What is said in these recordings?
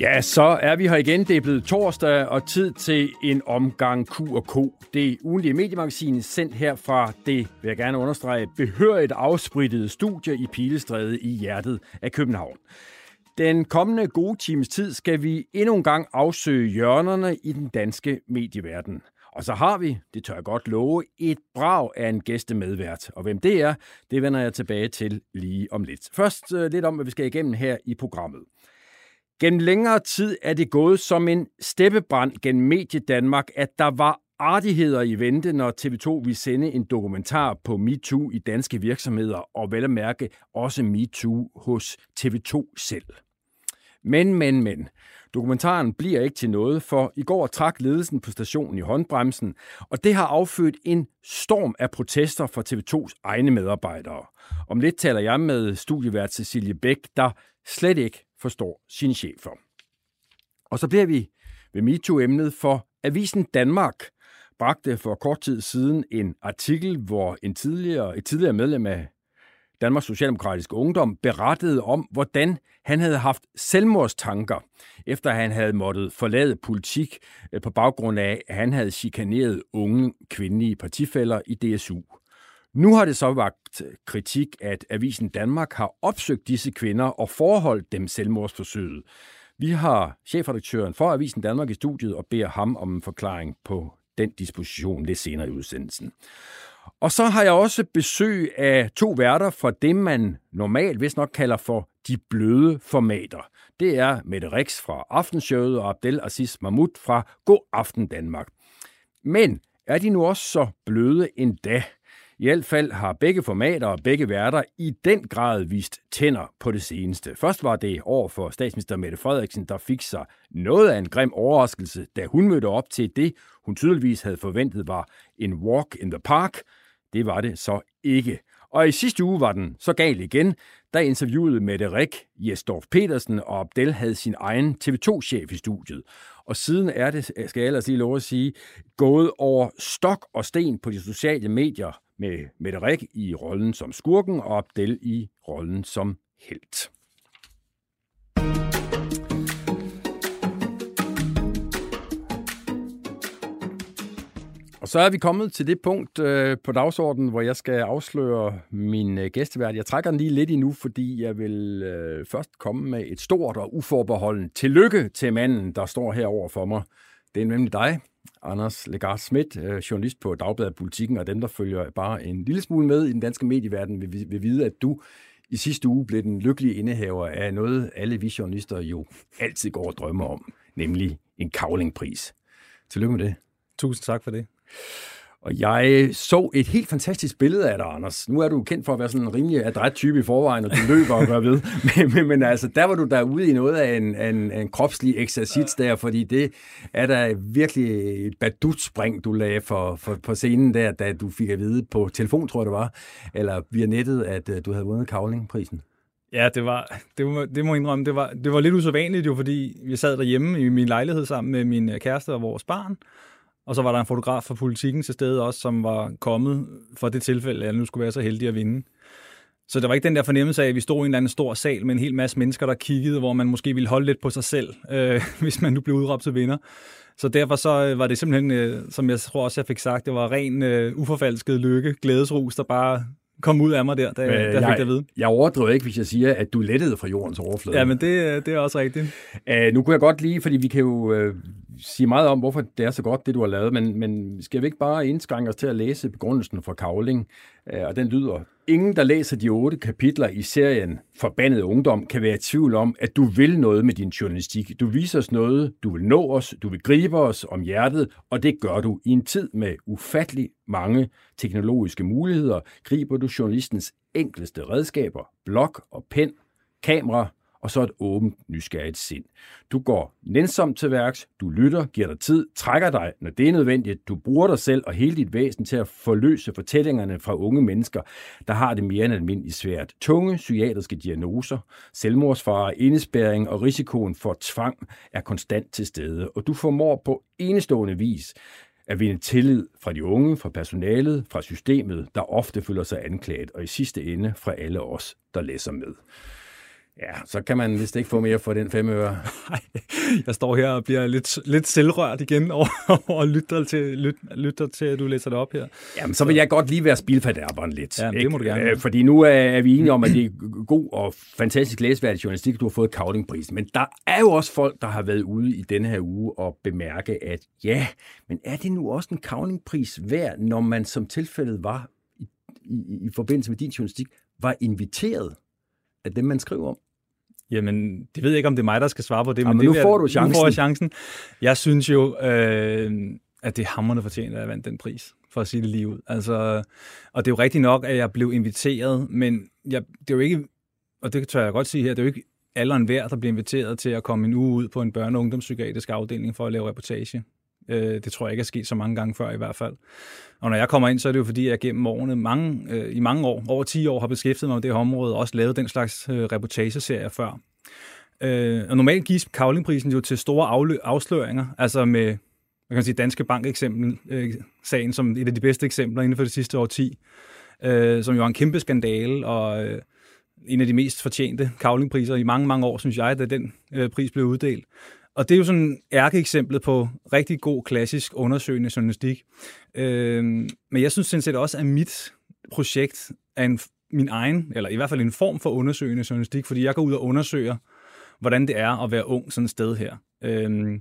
Ja, så er vi her igen. Det er blevet torsdag og tid til en omgang Q&K. Det ugenlige mediemagasin sendt her fra det, vil jeg gerne understrege, behørigt afsprittet studie i Pilestræde i hjertet af København. Den kommende gode times tid skal vi endnu en gang afsøge hjørnerne i den danske medieverden. Og så har vi, det tør jeg godt love, et brag af en gæstemedvært. Og hvem det er, det vender jeg tilbage til lige om lidt. Først øh, lidt om, hvad vi skal igennem her i programmet. Gennem længere tid er det gået som en steppebrand gennem Medie Danmark, at der var artigheder i vente, når TV2 ville sende en dokumentar på MeToo i danske virksomheder, og vel at mærke også MeToo hos TV2 selv. Men, men, men. Dokumentaren bliver ikke til noget, for i går trak ledelsen på stationen i håndbremsen, og det har affødt en storm af protester fra TV2's egne medarbejdere. Om lidt taler jeg med studievært Cecilie Bæk, der slet ikke forstår sine chefer. Og så bliver vi ved MeToo-emnet for Avisen Danmark bragte for kort tid siden en artikel, hvor en tidligere, et tidligere medlem af Danmarks Socialdemokratiske Ungdom berettede om, hvordan han havde haft selvmordstanker, efter han havde måttet forlade politik øh, på baggrund af, at han havde chikaneret unge kvindelige partifælder i DSU. Nu har det så vagt øh, kritik, at Avisen Danmark har opsøgt disse kvinder og forholdt dem selvmordsforsøget. Vi har chefredaktøren for Avisen Danmark i studiet og beder ham om en forklaring på den disposition lidt senere i udsendelsen. Og så har jeg også besøg af to værter fra det, man normalt vist nok kalder for de bløde formater. Det er Mette Rix fra Aftenshowet og Abdel Aziz Mahmoud fra God Aften Danmark. Men er de nu også så bløde endda? I hvert fald har begge formater og begge værter i den grad vist tænder på det seneste. Først var det over for statsminister Mette Frederiksen, der fik sig noget af en grim overraskelse, da hun mødte op til det, hun tydeligvis havde forventet var en walk in the park. Det var det så ikke. Og i sidste uge var den så gal igen, da interviewet Mette Rik, Jesdorf Petersen og Abdel havde sin egen TV2-chef i studiet. Og siden er det, skal jeg ellers lige lov at sige, gået over stok og sten på de sociale medier med Mette Rik i rollen som skurken og Abdel i rollen som helt. Og så er vi kommet til det punkt øh, på dagsordenen, hvor jeg skal afsløre min øh, gæstevært. Jeg trækker den lige lidt endnu, fordi jeg vil øh, først komme med et stort og uforbeholden tillykke til manden, der står herover for mig. Det er nemlig dig, Anders Legard Schmidt, øh, journalist på Dagbladet Politikken, og dem, der følger bare en lille smule med i den danske medieverden, vil, vil vide, at du i sidste uge blev den lykkelige indehaver af noget, alle vi journalister jo altid går og drømmer om, nemlig en kavlingpris. Tillykke med det. Tusind tak for det. Og jeg så et helt fantastisk billede af dig, Anders. Nu er du kendt for at være sådan en rimelig adræt type i forvejen, og du løber og gør ved. Men, men, men altså, der var du derude i noget af en, en, en kropslig eksercits der, fordi det er da virkelig et badutspring, du lagde for, for, på scenen der, da du fik at vide på telefon, tror jeg det var, eller via nettet, at øh, du havde vundet Kavlingprisen. Ja, det var, det, må, det må jeg indrømme, det var, det var lidt usædvanligt jo, fordi vi sad derhjemme i min lejlighed sammen med min øh, kæreste og vores barn, og så var der en fotograf fra politikken til stede også, som var kommet for det tilfælde, at jeg nu skulle være så heldig at vinde. Så der var ikke den der fornemmelse af, at vi stod i en eller anden stor sal med en hel masse mennesker, der kiggede, hvor man måske ville holde lidt på sig selv, øh, hvis man nu blev udråbt til vinder. Så derfor så øh, var det simpelthen, øh, som jeg tror også, jeg fik sagt, det var ren øh, uforfalsket lykke, glædesrus, der bare kom ud af mig der, da, da jeg fik det at vide. Jeg overdriver ikke, hvis jeg siger, at du lettede fra jordens overflade. Ja, men det, øh, det er også rigtigt. Uh, nu kunne jeg godt lide, fordi vi kan jo uh, sige meget om, hvorfor det er så godt, det du har lavet, men, men skal vi ikke bare indskrænke os til at læse begrundelsen for Kavling? Øh, og den lyder, ingen, der læser de otte kapitler i serien Forbandet Ungdom, kan være i tvivl om, at du vil noget med din journalistik. Du viser os noget, du vil nå os, du vil gribe os om hjertet, og det gør du i en tid med ufattelig mange teknologiske muligheder. Griber du journalistens enkleste redskaber, blok og pen, kamera og så et åbent, nysgerrigt sind. Du går nænsomt til værks, du lytter, giver dig tid, trækker dig, når det er nødvendigt, du bruger dig selv og hele dit væsen til at forløse fortællingerne fra unge mennesker, der har det mere end almindeligt svært. Tunge psykiatriske diagnoser, selvmordsfare, indespæring og risikoen for tvang er konstant til stede, og du formår på enestående vis at vinde tillid fra de unge, fra personalet, fra systemet, der ofte føler sig anklaget, og i sidste ende fra alle os, der læser med. Ja, så kan man vist ikke få mere for den fem øre. Nej, jeg står her og bliver lidt, lidt selvrørt igen over, og lytter til, lyt, lytter til, at du læser det op her. Jamen, så vil jeg godt lige være spilfadærberen lidt. Ja, det må du gerne. Øh, fordi nu er vi enige om, at det er god og fantastisk læseværdig journalistik, du har fået Cowling-prisen. Men der er jo også folk, der har været ude i denne her uge og bemærke, at ja, men er det nu også en Cowling-pris værd, når man som tilfældet var i, i, i forbindelse med din journalistik, var inviteret af dem, man skriver om? Jamen, det ved jeg ikke, om det er mig, der skal svare på det. men, men nu det, får du chancen. Nu får jeg chancen. Jeg synes jo, øh, at det er hammerne fortjent, at jeg vandt den pris, for at sige det lige ud. Altså, og det er jo rigtigt nok, at jeg blev inviteret, men jeg, det er jo ikke, og det tør jeg godt sige her, det er jo ikke alle en hver, der bliver inviteret til at komme en uge ud på en børne- og ungdomspsykiatrisk afdeling for at lave reportage. Øh, det tror jeg ikke er sket så mange gange før i hvert fald. Og når jeg kommer ind, så er det jo fordi, jeg gennem årene, mange, øh, i mange år, over 10 år, har beskæftiget mig med det her område, og også lavet den slags øh, reportageserier før. Øh, og normalt gives Kavlingprisen jo til store afsløringer, altså med man kan sige, Danske Bank-eksempel, øh, sagen som et af de bedste eksempler inden for det sidste årti, øh, som jo er en kæmpe skandale, og øh, en af de mest fortjente kavlingpriser i mange, mange år, synes jeg, da den øh, pris blev uddelt. Og det er jo sådan ærkeeksemplet på rigtig god, klassisk undersøgende journalistik. Øh, men jeg synes sådan set også, at mit projekt er en, min egen, eller i hvert fald en form for undersøgende journalistik, fordi jeg går ud og undersøger, hvordan det er at være ung sådan et sted her. Øh,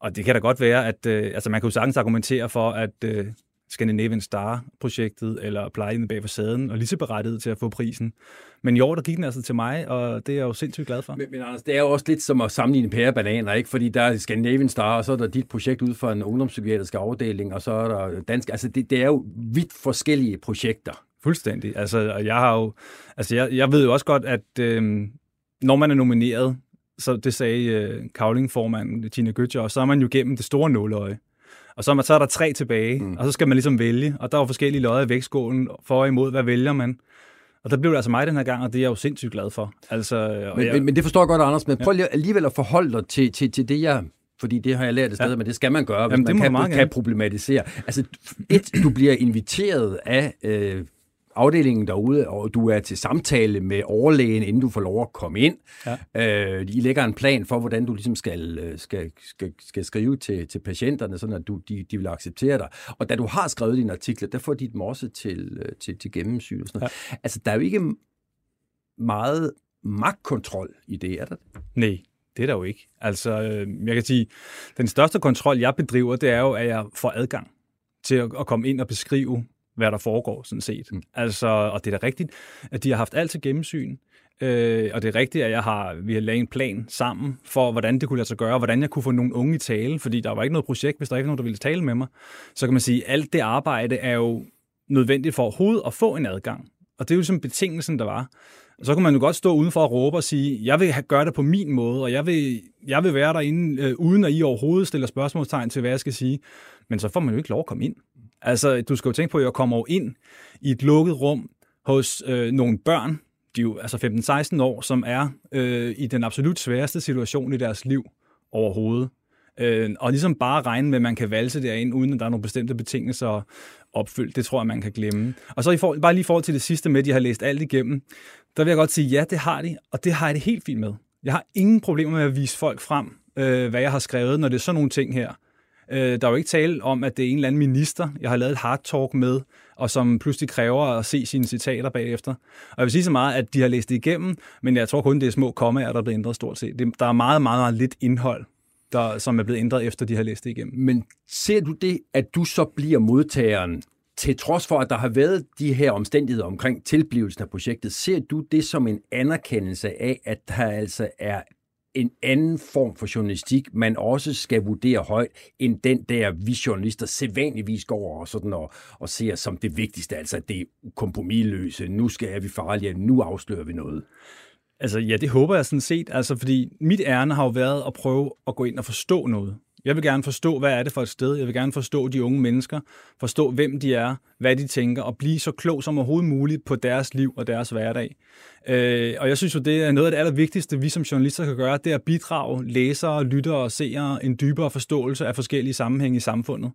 og det kan da godt være, at øh, altså man kan jo sagtens argumentere for, at øh, Scandinavian Star-projektet, eller Plejehjemmet bag facaden, og lige så berettiget til at få prisen. Men i år, der gik den altså til mig, og det er jeg jo sindssygt glad for. Men, men Anders, det er jo også lidt som at sammenligne pære og bananer, ikke? Fordi der er Scandinavian Star, og så er der dit projekt ud for en ungdomspsykiatrisk afdeling, og så er der dansk. Altså, det, det er jo vidt forskellige projekter. Fuldstændig. Altså, jeg har jo, altså, jeg, jeg ved jo også godt, at øh, når man er nomineret, så det sagde øh, Kavling-formanden Tina Götze, og så er man jo gennem det store nåløje. Og så, er, man, så er der tre tilbage, mm. og så skal man ligesom vælge, og der er forskellige lodder i vægtskålen for og imod, hvad vælger man. Og der blev det altså mig den her gang, og det er jeg jo sindssygt glad for. Altså, men, jeg... men, men det forstår jeg godt, Anders, men prøv lige alligevel at forholde dig til, til, til det, jeg fordi det har jeg lært et sted, ja. men det skal man gøre, hvis Jamen, man kan, kan problematisere. Altså, et, du bliver inviteret af øh, afdelingen derude, og du er til samtale med overlægen, inden du får lov at komme ind. Ja. Øh, I lægger en plan for, hvordan du ligesom skal, øh, skal, skal, skal skrive til, til patienterne, sådan at du, de, de vil acceptere dig. Og da du har skrevet dine artikler, der får de dem også til, øh, til, til gennemsyn. Og sådan noget. Ja. Altså, der er jo ikke meget magtkontrol i det, er der? Nej, det er der jo ikke. Altså, øh, jeg kan sige, den største kontrol, jeg bedriver, det er jo, at jeg får adgang til at komme ind og beskrive hvad der foregår, sådan set. Mm. Altså, og det er da rigtigt, at de har haft alt til gennemsyn. Øh, og det er rigtigt, at jeg har, vi har lavet en plan sammen for, hvordan det kunne lade sig gøre, og hvordan jeg kunne få nogle unge i tale, fordi der var ikke noget projekt, hvis der ikke var nogen, der ville tale med mig. Så kan man sige, at alt det arbejde er jo nødvendigt for overhovedet at få en adgang. Og det er jo ligesom betingelsen, der var. Så kan man jo godt stå udenfor og råbe og sige, jeg vil gøre det på min måde, og jeg vil, jeg vil være derinde, øh, uden at I overhovedet stiller spørgsmålstegn til, hvad jeg skal sige. Men så får man jo ikke lov at komme ind. Altså, du skal jo tænke på, at jeg kommer ind i et lukket rum hos øh, nogle børn, de er jo altså 15-16 år, som er øh, i den absolut sværeste situation i deres liv overhovedet. Øh, og ligesom bare regne med, at man kan valse derind, uden at der er nogle bestemte betingelser opfyldt, det tror jeg, man kan glemme. Og så i for, bare lige i forhold til det sidste med, at de har læst alt igennem, der vil jeg godt sige, ja, det har de, og det har jeg det helt fint med. Jeg har ingen problemer med at vise folk frem, øh, hvad jeg har skrevet, når det er sådan nogle ting her. Øh, der er jo ikke tale om, at det er en eller anden minister, jeg har lavet et hard talk med, og som pludselig kræver at se sine citater bagefter. Og jeg vil sige så meget, at de har læst det igennem, men jeg tror kun, det er små kommaer, der er blevet ændret stort set. Det, der er meget, meget, meget lidt indhold, der, som er blevet ændret efter, de har læst det igennem. Men ser du det, at du så bliver modtageren, til trods for, at der har været de her omstændigheder omkring tilblivelsen af projektet, ser du det som en anerkendelse af, at der altså er en anden form for journalistik, man også skal vurdere højt, end den der, vi journalister sædvanligvis går over og, sådan og, og ser som det vigtigste, altså det kompromilløse. Nu skal vi farlige, nu afslører vi noget. Altså ja, det håber jeg sådan set, altså fordi mit ærne har jo været at prøve at gå ind og forstå noget. Jeg vil gerne forstå, hvad er det for et sted. Jeg vil gerne forstå de unge mennesker, forstå, hvem de er, hvad de tænker, og blive så klog som overhovedet muligt på deres liv og deres hverdag. Øh, og jeg synes jo, det er noget af det allervigtigste, vi som journalister kan gøre, det er at bidrage læsere, lyttere og seere en dybere forståelse af forskellige sammenhænge i samfundet.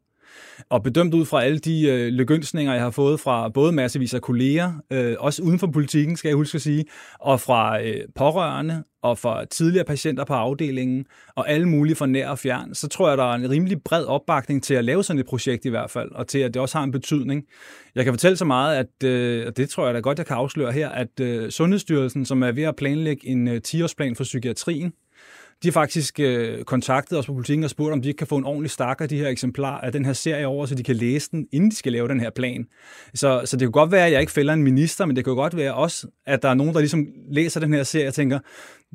Og bedømt ud fra alle de øh, lykønsninger, jeg har fået fra både massevis af kolleger, øh, også uden for politikken, skal jeg huske at sige, og fra øh, pårørende, og fra tidligere patienter på afdelingen, og alle mulige fra nær og fjern, så tror jeg, der er en rimelig bred opbakning til at lave sådan et projekt i hvert fald, og til at det også har en betydning. Jeg kan fortælle så meget, at, øh, og det tror jeg da godt, jeg kan afsløre her, at øh, Sundhedsstyrelsen, som er ved at planlægge en øh, 10-årsplan for psykiatrien, de har faktisk øh, kontaktet os på politikken og spurgt, om de ikke kan få en ordentlig stak af de her eksemplarer af den her serie over, så de kan læse den, inden de skal lave den her plan. Så, så det kan godt være, at jeg ikke fælder en minister, men det kan godt være også, at der er nogen, der ligesom læser den her serie og tænker,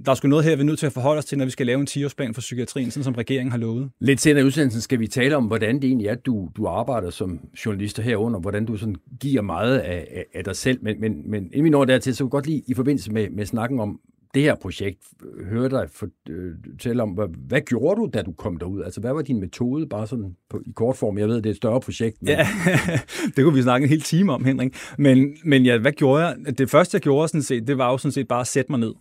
der er sgu noget her, vi er nødt til at forholde os til, når vi skal lave en 10-årsplan for psykiatrien, sådan som regeringen har lovet. Lidt senere i udsendelsen skal vi tale om, hvordan det egentlig er, at du, du arbejder som journalist herunder, hvordan du sådan giver meget af, af, af dig selv. Men, men, men inden vi når dertil, så kunne godt lige i forbindelse med, med snakken om, det her projekt, øh, høre dig øh, fortælle om, hvad, hvad gjorde du, da du kom derud? Altså, hvad var din metode, bare sådan på, i kort form? Jeg ved, det er et større projekt. Men... Ja, det kunne vi snakke en hel time om, Henrik. Men, men ja, hvad gjorde jeg? Det første, jeg gjorde, sådan set, det var jo sådan set bare at sætte mig ned.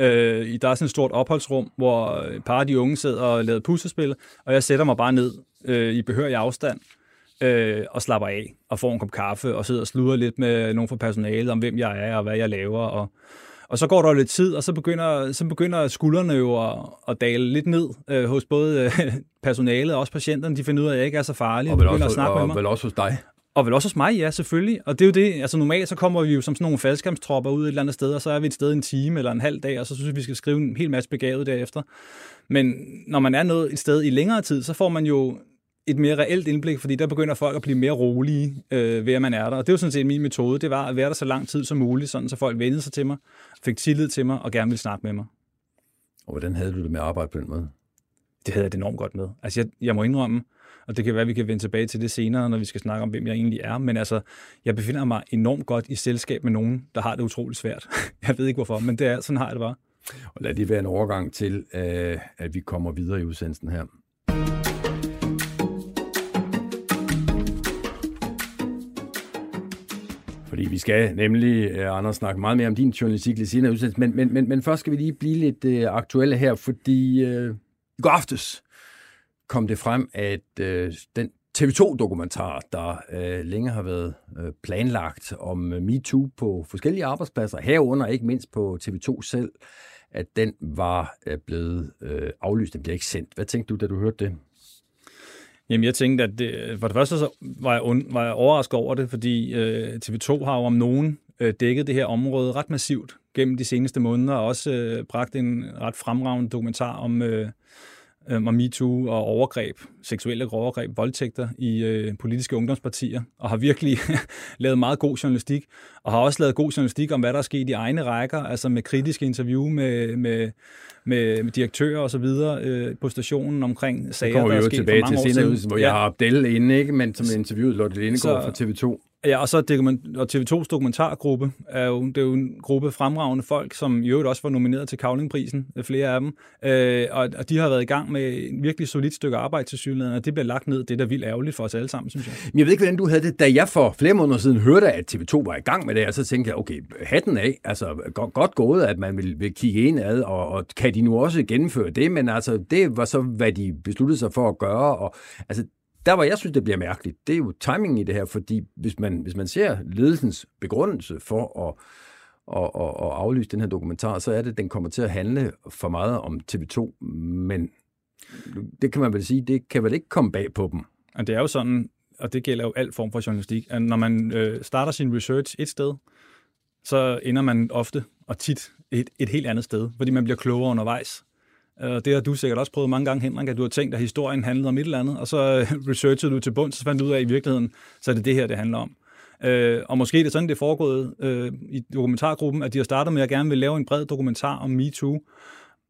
Øh, der er sådan et stort opholdsrum, hvor et par af de unge sidder og laver puslespil, og jeg sætter mig bare ned øh, i behørig afstand øh, og slapper af og får en kop kaffe og sidder og sluder lidt med nogen fra personalet om, hvem jeg er og hvad jeg laver. Og, og så går der jo lidt tid, og så begynder, så begynder skuldrene jo at, at dale lidt ned øh, hos både øh, personalet og også patienterne. De finder ud af, at jeg ikke er så farlig. Og, vel også, at snakke og med mig. vel også hos dig. Og vel også hos mig, ja, selvfølgelig. Og det er jo det, altså normalt så kommer vi jo som sådan nogle faldskærmstropper ud et eller andet sted, og så er vi et sted en time eller en halv dag, og så synes vi, vi skal skrive en hel masse begavet derefter. Men når man er nået et sted i længere tid, så får man jo et mere reelt indblik, fordi der begynder folk at blive mere rolige øh, ved, at man er der. Og det var sådan set min metode, det var at være der så lang tid som muligt, sådan så folk vendte sig til mig, fik tillid til mig og gerne ville snakke med mig. Og hvordan havde du det med at arbejde på den måde? Det havde jeg det enormt godt med. Altså jeg, jeg må indrømme, og det kan være, at vi kan vende tilbage til det senere, når vi skal snakke om, hvem jeg egentlig er, men altså, jeg befinder mig enormt godt i selskab med nogen, der har det utroligt svært. jeg ved ikke hvorfor, men det er, sådan har jeg det bare. Og lad det være en overgang til, øh, at vi kommer videre i udsendelsen her. Fordi vi skal nemlig, øh, Anders, snakke meget mere om din journalistik lidt senere udsendelse, men, men, men, men først skal vi lige blive lidt øh, aktuelle her, fordi uh, i går aftes kom det frem, at øh, den TV2-dokumentar, der øh, længe har været øh, planlagt om øh, MeToo på forskellige arbejdspladser, herunder ikke mindst på TV2 selv, at den var øh, blevet øh, aflyst, den bliver ikke sendt. Hvad tænkte du, da du hørte det? Jamen, jeg tænkte, at det, for det første så var jeg, und, var jeg overrasket over det, fordi øh, TV2 har jo om nogen øh, dækket det her område ret massivt gennem de seneste måneder, og også øh, bragt en ret fremragende dokumentar om, øh, øh, om MeToo og overgreb, seksuelle overgreb, voldtægter i øh, politiske ungdomspartier, og har virkelig lavet meget god journalistik, og har også lavet god journalistik om, hvad der er sket i egne rækker, altså med kritiske interview med, med, med, med direktører og så videre øh, på stationen omkring sager, der er sket tilbage for mange til år siden. hvor jeg har Abdel inde, ikke? men som interviewet Lotte Lindegård fra TV2. Ja, og så og TV2's dokumentargruppe er jo, det er jo en gruppe fremragende folk, som i øvrigt også var nomineret til Kavlingprisen, øh, flere af dem. Øh, og, og de har været i gang med et virkelig solidt stykke arbejde til synligheden, og det bliver lagt ned. Det er da vildt ærgerligt for os alle sammen, synes jeg. Men jeg ved ikke, hvordan du havde det. Da jeg for flere måneder siden hørte, at TV2 var i gang med det, og så tænkte jeg, okay, hatten af. Altså, godt, godt gået, at man vil, vil kigge ind ad, og, og kan de nu også gennemføre det? Men altså, det var så, hvad de besluttede sig for at gøre, og altså, der hvor jeg synes, det bliver mærkeligt, det er jo timingen i det her, fordi hvis man, hvis man ser ledelsens begrundelse for at, at, at, at aflyse den her dokumentar, så er det, at den kommer til at handle for meget om TV2, men det kan man vel sige, det kan vel ikke komme bag på dem. Og det er jo sådan, og det gælder jo al form for journalistik, at når man øh, starter sin research et sted, så ender man ofte og tit et, et helt andet sted, fordi man bliver klogere undervejs. Øh, og det har du sikkert også prøvet mange gange, Henrik, at du har tænkt, at historien handlede om et eller andet, og så øh, researchede du til bunds, så fandt du ud af, at i virkeligheden, så er det det her, det handler om. Øh, og måske er det sådan, det er foregået øh, i dokumentargruppen, at de har startet med at gerne vil lave en bred dokumentar om MeToo,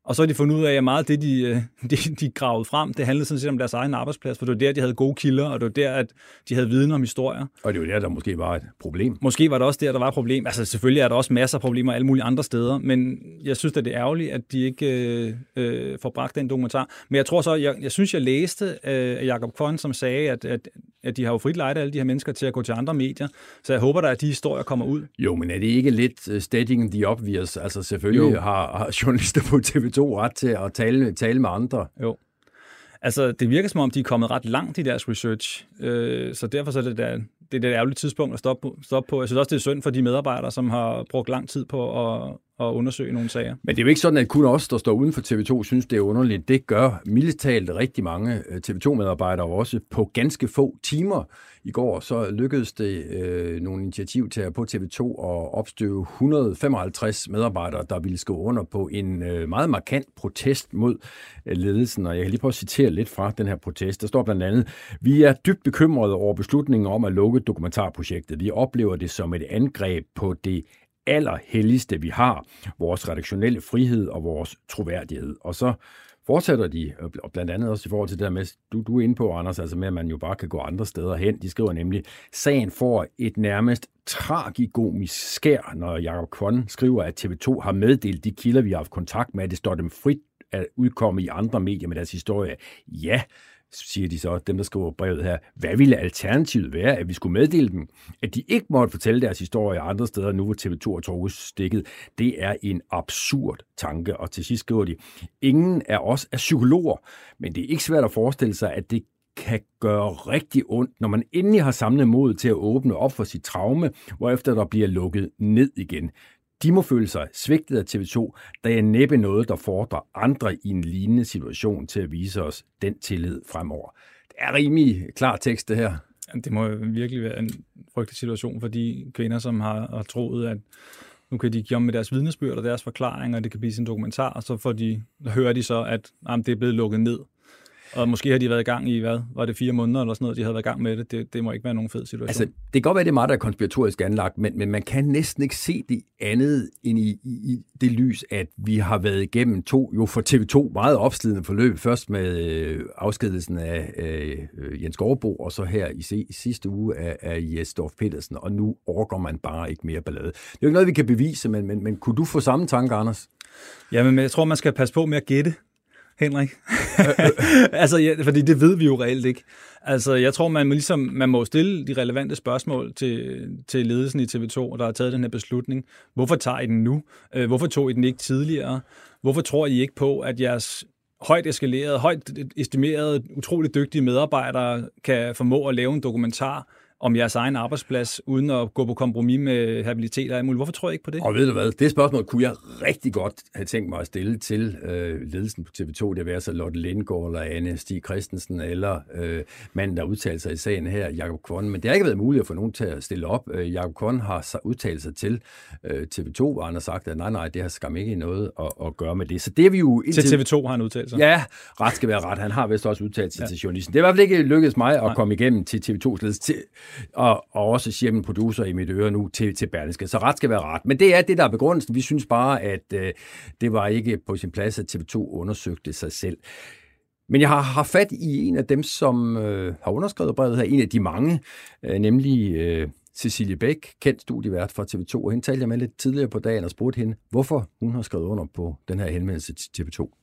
og så har de fundet ud af, at meget af det, de, øh, de, de gravede frem, det handlede sådan set om deres egen arbejdsplads, for det var der, de havde gode kilder, og det var der, at de havde viden om historier. Og det var der, der måske var et problem. Måske var det også der, der var et problem. Altså selvfølgelig er der også masser af problemer alle mulige andre steder, men jeg synes, at det er ærgerligt, at de ikke øh, øh, får bragt den dokumentar. Men jeg tror så, jeg, jeg synes, jeg læste øh, Jacob Kvon, som sagde, at, at, at de har jo frit lejt alle de her mennesker til at gå til andre medier. Så jeg håber da, at de historier kommer ud. Jo, men er det ikke lidt uh, stating the obvious? Altså selvfølgelig har, har journalister på TV2 ret til at tale, tale med andre. Jo. Altså, det virker som om, de er kommet ret langt i deres research, øh, så derfor så er det, der, det er et ærgerligt tidspunkt at stoppe på, stoppe på. Jeg synes også, det er synd for de medarbejdere, som har brugt lang tid på at, at undersøge nogle sager. Men det er jo ikke sådan, at kun os, der står uden for TV2, synes, det er underligt. Det gør militalt rigtig mange øh, TV2-medarbejdere også på ganske få timer. I går så lykkedes det øh, nogle initiativtager på TV2 at opstøve 155 medarbejdere, der ville skrive under på en øh, meget markant protest mod øh, ledelsen. Og jeg kan lige prøve at citere lidt fra den her protest. Der står blandt andet, vi er dybt bekymrede over beslutningen om at lukke dokumentarprojektet. Vi oplever det som et angreb på det allerhelligste, vi har, vores redaktionelle frihed og vores troværdighed. Og så fortsætter de, øh, og blandt andet også i forhold til det der med, du, du er inde på, Anders, altså med, at man jo bare kan gå andre steder hen. De skriver nemlig, sagen får et nærmest tragikomisk skær, når Jacob Kvon skriver, at TV2 har meddelt de kilder, vi har haft kontakt med, at det står dem frit at udkomme i andre medier med deres historie. Ja, siger de så, dem der skriver brevet her, hvad ville alternativet være, at vi skulle meddele dem, at de ikke måtte fortælle deres historie andre steder, nu hvor TV2 og Torgus stikket. Det er en absurd tanke, og til sidst skriver de, ingen af os er psykologer, men det er ikke svært at forestille sig, at det kan gøre rigtig ondt, når man endelig har samlet mod til at åbne op for sit traume, hvorefter der bliver lukket ned igen. De må føle sig svigtet af TV2, da er næppe noget, der fordrer andre i en lignende situation til at vise os den tillid fremover. Det er rimelig klar tekst, det her. Det må virkelig være en frygtelig situation for de kvinder, som har, har troet, at nu kan de give om med deres vidnesbyrd og deres forklaringer, og det kan blive sin dokumentar, og så får de, hører de så, at jamen, det er blevet lukket ned. Og måske har de været i gang i, hvad, var det fire måneder eller sådan noget, de havde været i gang med det. Det, det må ikke være nogen fed situation. Altså, det kan godt være, det er meget, der er konspiratorisk anlagt, men, men man kan næsten ikke se det andet end i, i, i det lys, at vi har været igennem to, jo for TV2, meget opslidende forløb. Først med øh, afskedelsen af øh, Jens Gårdbo, og så her i, i sidste uge af, af Jes Dorf Petersen, og nu overgår man bare ikke mere ballade. Det er jo ikke noget, vi kan bevise, men, men, men kunne du få samme tanke, Anders? Ja, men jeg tror, man skal passe på med at gætte. Henrik. altså, ja, fordi det ved vi jo reelt ikke. Altså, jeg tror, man må, ligesom, man må stille de relevante spørgsmål til, til ledelsen i TV2, der har taget den her beslutning. Hvorfor tager I den nu? Øh, hvorfor tog I den ikke tidligere? Hvorfor tror I ikke på, at jeres højt eskalerede, højt estimerede, utroligt dygtige medarbejdere kan formå at lave en dokumentar, om jeres egen arbejdsplads, uden at gå på kompromis med habilitet og alt muligt. Hvorfor tror jeg ikke på det? Og ved du hvad, det spørgsmål kunne jeg rigtig godt have tænkt mig at stille til øh, ledelsen på TV2, det være så Lotte Lindgaard eller Anne Stig Christensen, eller øh, manden, der udtalte sig i sagen her, Jakob Kvon. Men det har ikke været muligt at få nogen til at stille op. Øh, Jakob Kvon har udtalt sig til øh, TV2, hvor han har sagt, at nej, nej, det har skam ikke noget at, at gøre med det. Så det er vi jo... Indtil... Til TV2 har han udtalt sig? Ja, ret skal være ret. Han har vist også udtalt sig ja. til journalisten. Det er i hvert fald ikke lykkedes mig at nej. komme igennem til TV2's ledelse og, og også siger min producer i mit øre nu til, til Berlingske. Så ret skal være ret. Men det er det, der er begrundelsen. Vi synes bare, at øh, det var ikke på sin plads, at TV2 undersøgte sig selv. Men jeg har har fat i en af dem, som øh, har underskrevet brevet her, en af de mange, øh, nemlig øh, Cecilie Bæk, kendt studievært fra TV2, og hende talte jeg med lidt tidligere på dagen og spurgte hende, hvorfor hun har skrevet under på den her henvendelse til TV2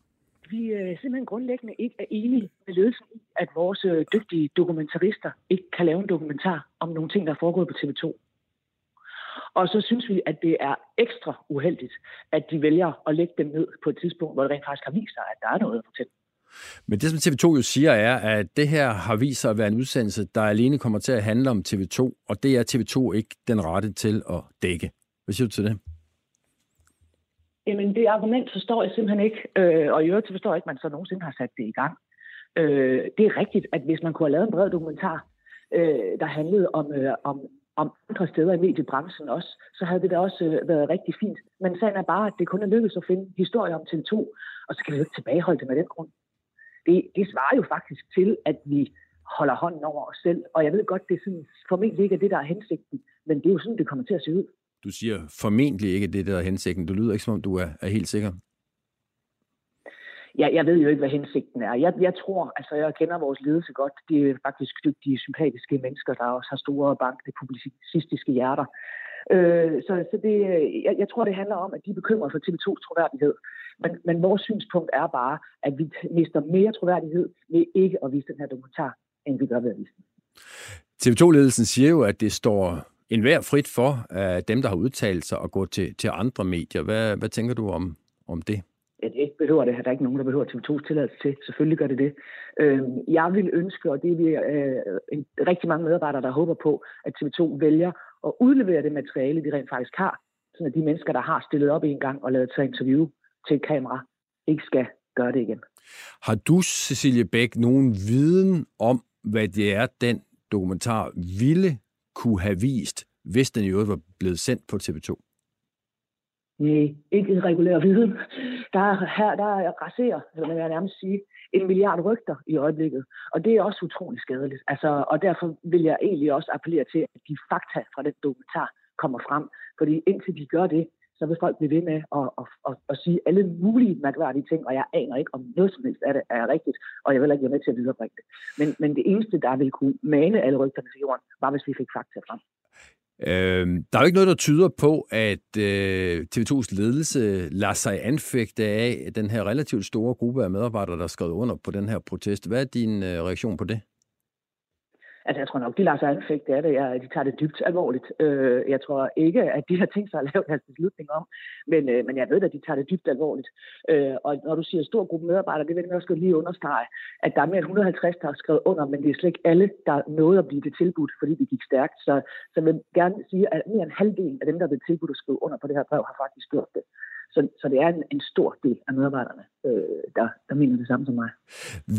vi øh, simpelthen grundlæggende ikke er enige med ledelsen i, at vores øh, dygtige dokumentarister ikke kan lave en dokumentar om nogle ting, der er foregået på TV2. Og så synes vi, at det er ekstra uheldigt, at de vælger at lægge dem ned på et tidspunkt, hvor det rent faktisk har vist sig, at der er noget at fortælle. Men det, som TV2 jo siger, er, at det her har vist sig at være en udsendelse, der alene kommer til at handle om TV2, og det er TV2 ikke den rette til at dække. Hvad siger du til det? Jamen, det argument forstår jeg simpelthen ikke, øh, og i øvrigt forstår jeg ikke, at man så nogensinde har sat det i gang. Øh, det er rigtigt, at hvis man kunne have lavet en bred dokumentar, øh, der handlede om, øh, om, om andre steder i mediebranchen også, så havde det da også øh, været rigtig fint. Men sagen er bare, at det kun er lykkedes at finde historier om TV2, og så kan vi jo ikke tilbageholde det med den grund. Det, det svarer jo faktisk til, at vi holder hånden over os selv, og jeg ved godt, det er sådan, formentlig ikke er det, der er hensigten, men det er jo sådan, det kommer til at se ud. Du siger formentlig ikke det, der er hensigten. Du lyder ikke, som om du er, er helt sikker. jeg, jeg ved jo ikke, hvad hensigten er. Jeg, jeg tror, altså jeg kender vores ledelse godt. De er faktisk dygtige, sympatiske mennesker, der også har store bankende publicistiske hjerter. Øh, så så det, jeg, jeg tror, det handler om, at de er bekymrede for TV2's troværdighed. Men, men vores synspunkt er bare, at vi mister mere troværdighed ved ikke at vise den her dokumentar, end vi gør ved at vise den. TV2-ledelsen siger jo, at det står enhver frit for uh, dem, der har udtalt sig og gå til, til andre medier. Hvad, hvad tænker du om, om det? Det behøver det. Der er ikke nogen, der behøver TV2's tilladelse til. Selvfølgelig gør det det. Øh, jeg vil ønske, og det er vi øh, rigtig mange medarbejdere, der håber på, at TV2 vælger at udlevere det materiale, de rent faktisk har, så de mennesker, der har stillet op en gang og lavet tage interview til et kamera, ikke skal gøre det igen. Har du, Cecilie Bæk, nogen viden om, hvad det er, den dokumentar ville kunne have vist, hvis den i øvrigt var blevet sendt på TV2? Nej, ikke regulær viden. Der er, her der raserer, eller man jeg nærmest sige, en milliard rygter i øjeblikket. Og det er også utrolig skadeligt. Altså, og derfor vil jeg egentlig også appellere til, at de fakta fra den dokumentar kommer frem. Fordi indtil de gør det, så vil folk blive ved med at, at, at, at sige alle mulige mærkværdige ting, og jeg aner ikke, om noget som helst af det er rigtigt, og jeg vil ikke være med til at viderebringe det. Men, men det eneste, der ville kunne mane alle rygterne til jorden, var, hvis vi fik fakta frem. Øhm, der er jo ikke noget, der tyder på, at øh, TV2's ledelse lader sig anfægte af den her relativt store gruppe af medarbejdere, der er skrevet under på den her protest. Hvad er din øh, reaktion på det? Altså, jeg tror nok, de lader sig anfægte af det. Jeg, de tager det dybt alvorligt. Øh, jeg tror ikke, at de har tænkt sig at lave deres beslutning om, men, øh, men jeg ved, at de tager det dybt alvorligt. Øh, og når du siger stor gruppe medarbejdere, det vil jeg også lige understrege, at der er mere end 150, der har skrevet under, men det er slet ikke alle, der nåede at blive det tilbudt, fordi det gik stærkt. Så, så jeg vil gerne sige, at mere end halvdelen af dem, der blev tilbudt at skrive under på det her brev, har faktisk gjort det. Så, så det er en, en stor del af medarbejderne, øh, der, der mener det samme som mig.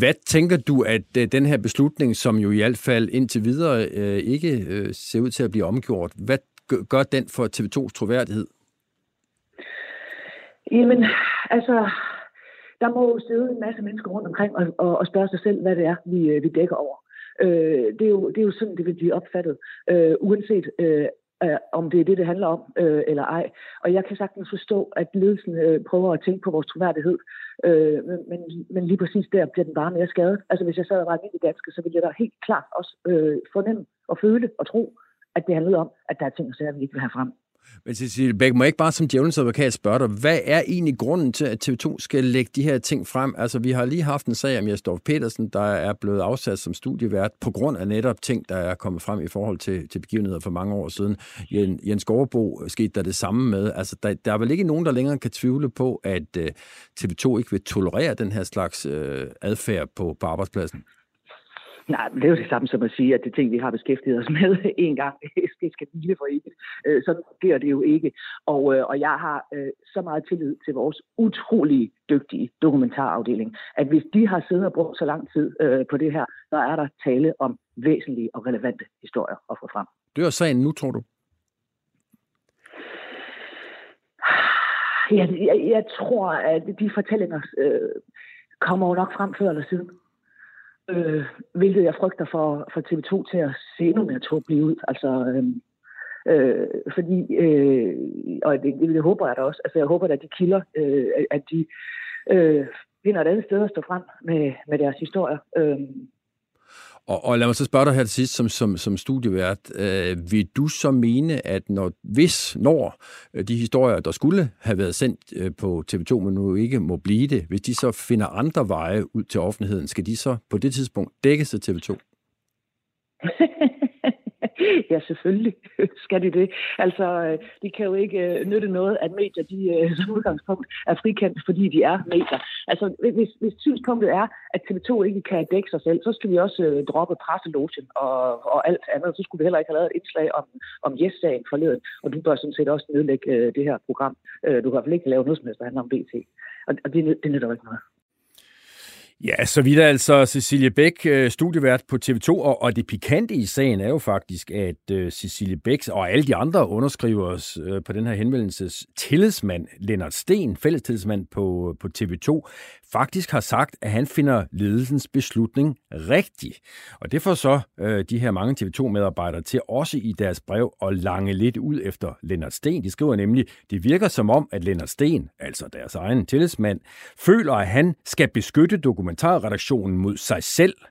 Hvad tænker du, at øh, den her beslutning, som jo i hvert fald indtil videre øh, ikke øh, ser ud til at blive omgjort, hvad gør den for TV2's troværdighed? Jamen, altså, der må jo sidde en masse mennesker rundt omkring og, og, og spørge sig selv, hvad det er, vi, øh, vi dækker over. Øh, det, er jo, det er jo sådan, det vil blive opfattet, øh, uanset øh, øh, om det er det, det handler om, øh, eller ej. Og jeg kan sagtens forstå, at ledelsen øh, prøver at tænke på vores troværdighed, øh, men, men lige præcis der bliver den bare mere skadet. Altså hvis jeg sad og var almindelig dansk, så ville jeg da helt klart også øh, fornemme og føle og tro, at det handlede om, at der er ting og sager, vi ikke vil have frem. Men Cecilie Bæk, må jeg ikke bare som djævelens advokat spørge dig, hvad er egentlig grunden til, at TV2 skal lægge de her ting frem? Altså, vi har lige haft en sag om Jesdorf Petersen, der er blevet afsat som studievært på grund af netop ting, der er kommet frem i forhold til, til begivenheder for mange år siden. Jens Gårdbo skete der det samme med. Altså, der, der er vel ikke nogen, der længere kan tvivle på, at uh, øh, TV2 ikke vil tolerere den her slags uh, adfærd på, på arbejdspladsen? Nej, men det er jo det samme som at sige, at det ting, vi har beskæftiget os med en gang, det skal hvile for evigt. Øh, sådan fungerer det jo ikke. Og, øh, og jeg har øh, så meget tillid til vores utrolig dygtige dokumentarafdeling, at hvis de har siddet og brugt så lang tid på det her, så er der tale om væsentlige og relevante historier at få frem. Dør sagen nu, tror du? Jeg, jeg, jeg tror, at de fortællinger øh, kommer jo nok frem før eller siden øh, hvilket jeg frygter for, for TV2 til at se endnu mere blive ud. Altså, øh, øh, fordi, øh, og det, det håber jeg da også, altså jeg håber da, at de kilder, øh, at de øh, finder et andet sted at stå frem med, med deres historier. Øh, og, og lad mig så spørge dig her til sidst som, som, som studievært. Øh, vil du så mene, at når, hvis, når øh, de historier, der skulle have været sendt øh, på TV2, men nu ikke må blive det, hvis de så finder andre veje ud til offentligheden, skal de så på det tidspunkt dække sig TV2? ja, selvfølgelig skal de det. Altså, øh, de kan jo ikke øh, nytte noget, at medier de, øh, som udgangspunkt er frikendt, fordi de er medier. Altså, hvis, hvis synspunktet er, at TV2 ikke kan dække sig selv, så skal vi også droppe presselogen og, og alt andet. Så skulle vi heller ikke have lavet et indslag om, om yes-sagen forleden, og du bør sådan set også nedlægge det her program. Du kan i hvert fald ikke lave noget som helst, der handler om BT. Og, og det, det nytter ikke noget. Ja, så vidt Altså Cecilie Bæk, øh, studievært på TV2, og, og det pikante i sagen er jo faktisk, at uh, Cecilie Bæk og alle de andre underskrivers uh, på den her henvendelses tillidsmand, Lennart Sten, fællestillidsmand på, på TV2, faktisk har sagt, at han finder ledelsens beslutning rigtig. Og det får så øh, de her mange TV2-medarbejdere til også i deres brev at lange lidt ud efter Lennart Sten. De skriver nemlig, det virker som om, at Lennart Sten, altså deres egen tillidsmand, føler, at han skal beskytte dokumentarredaktionen mod sig selv –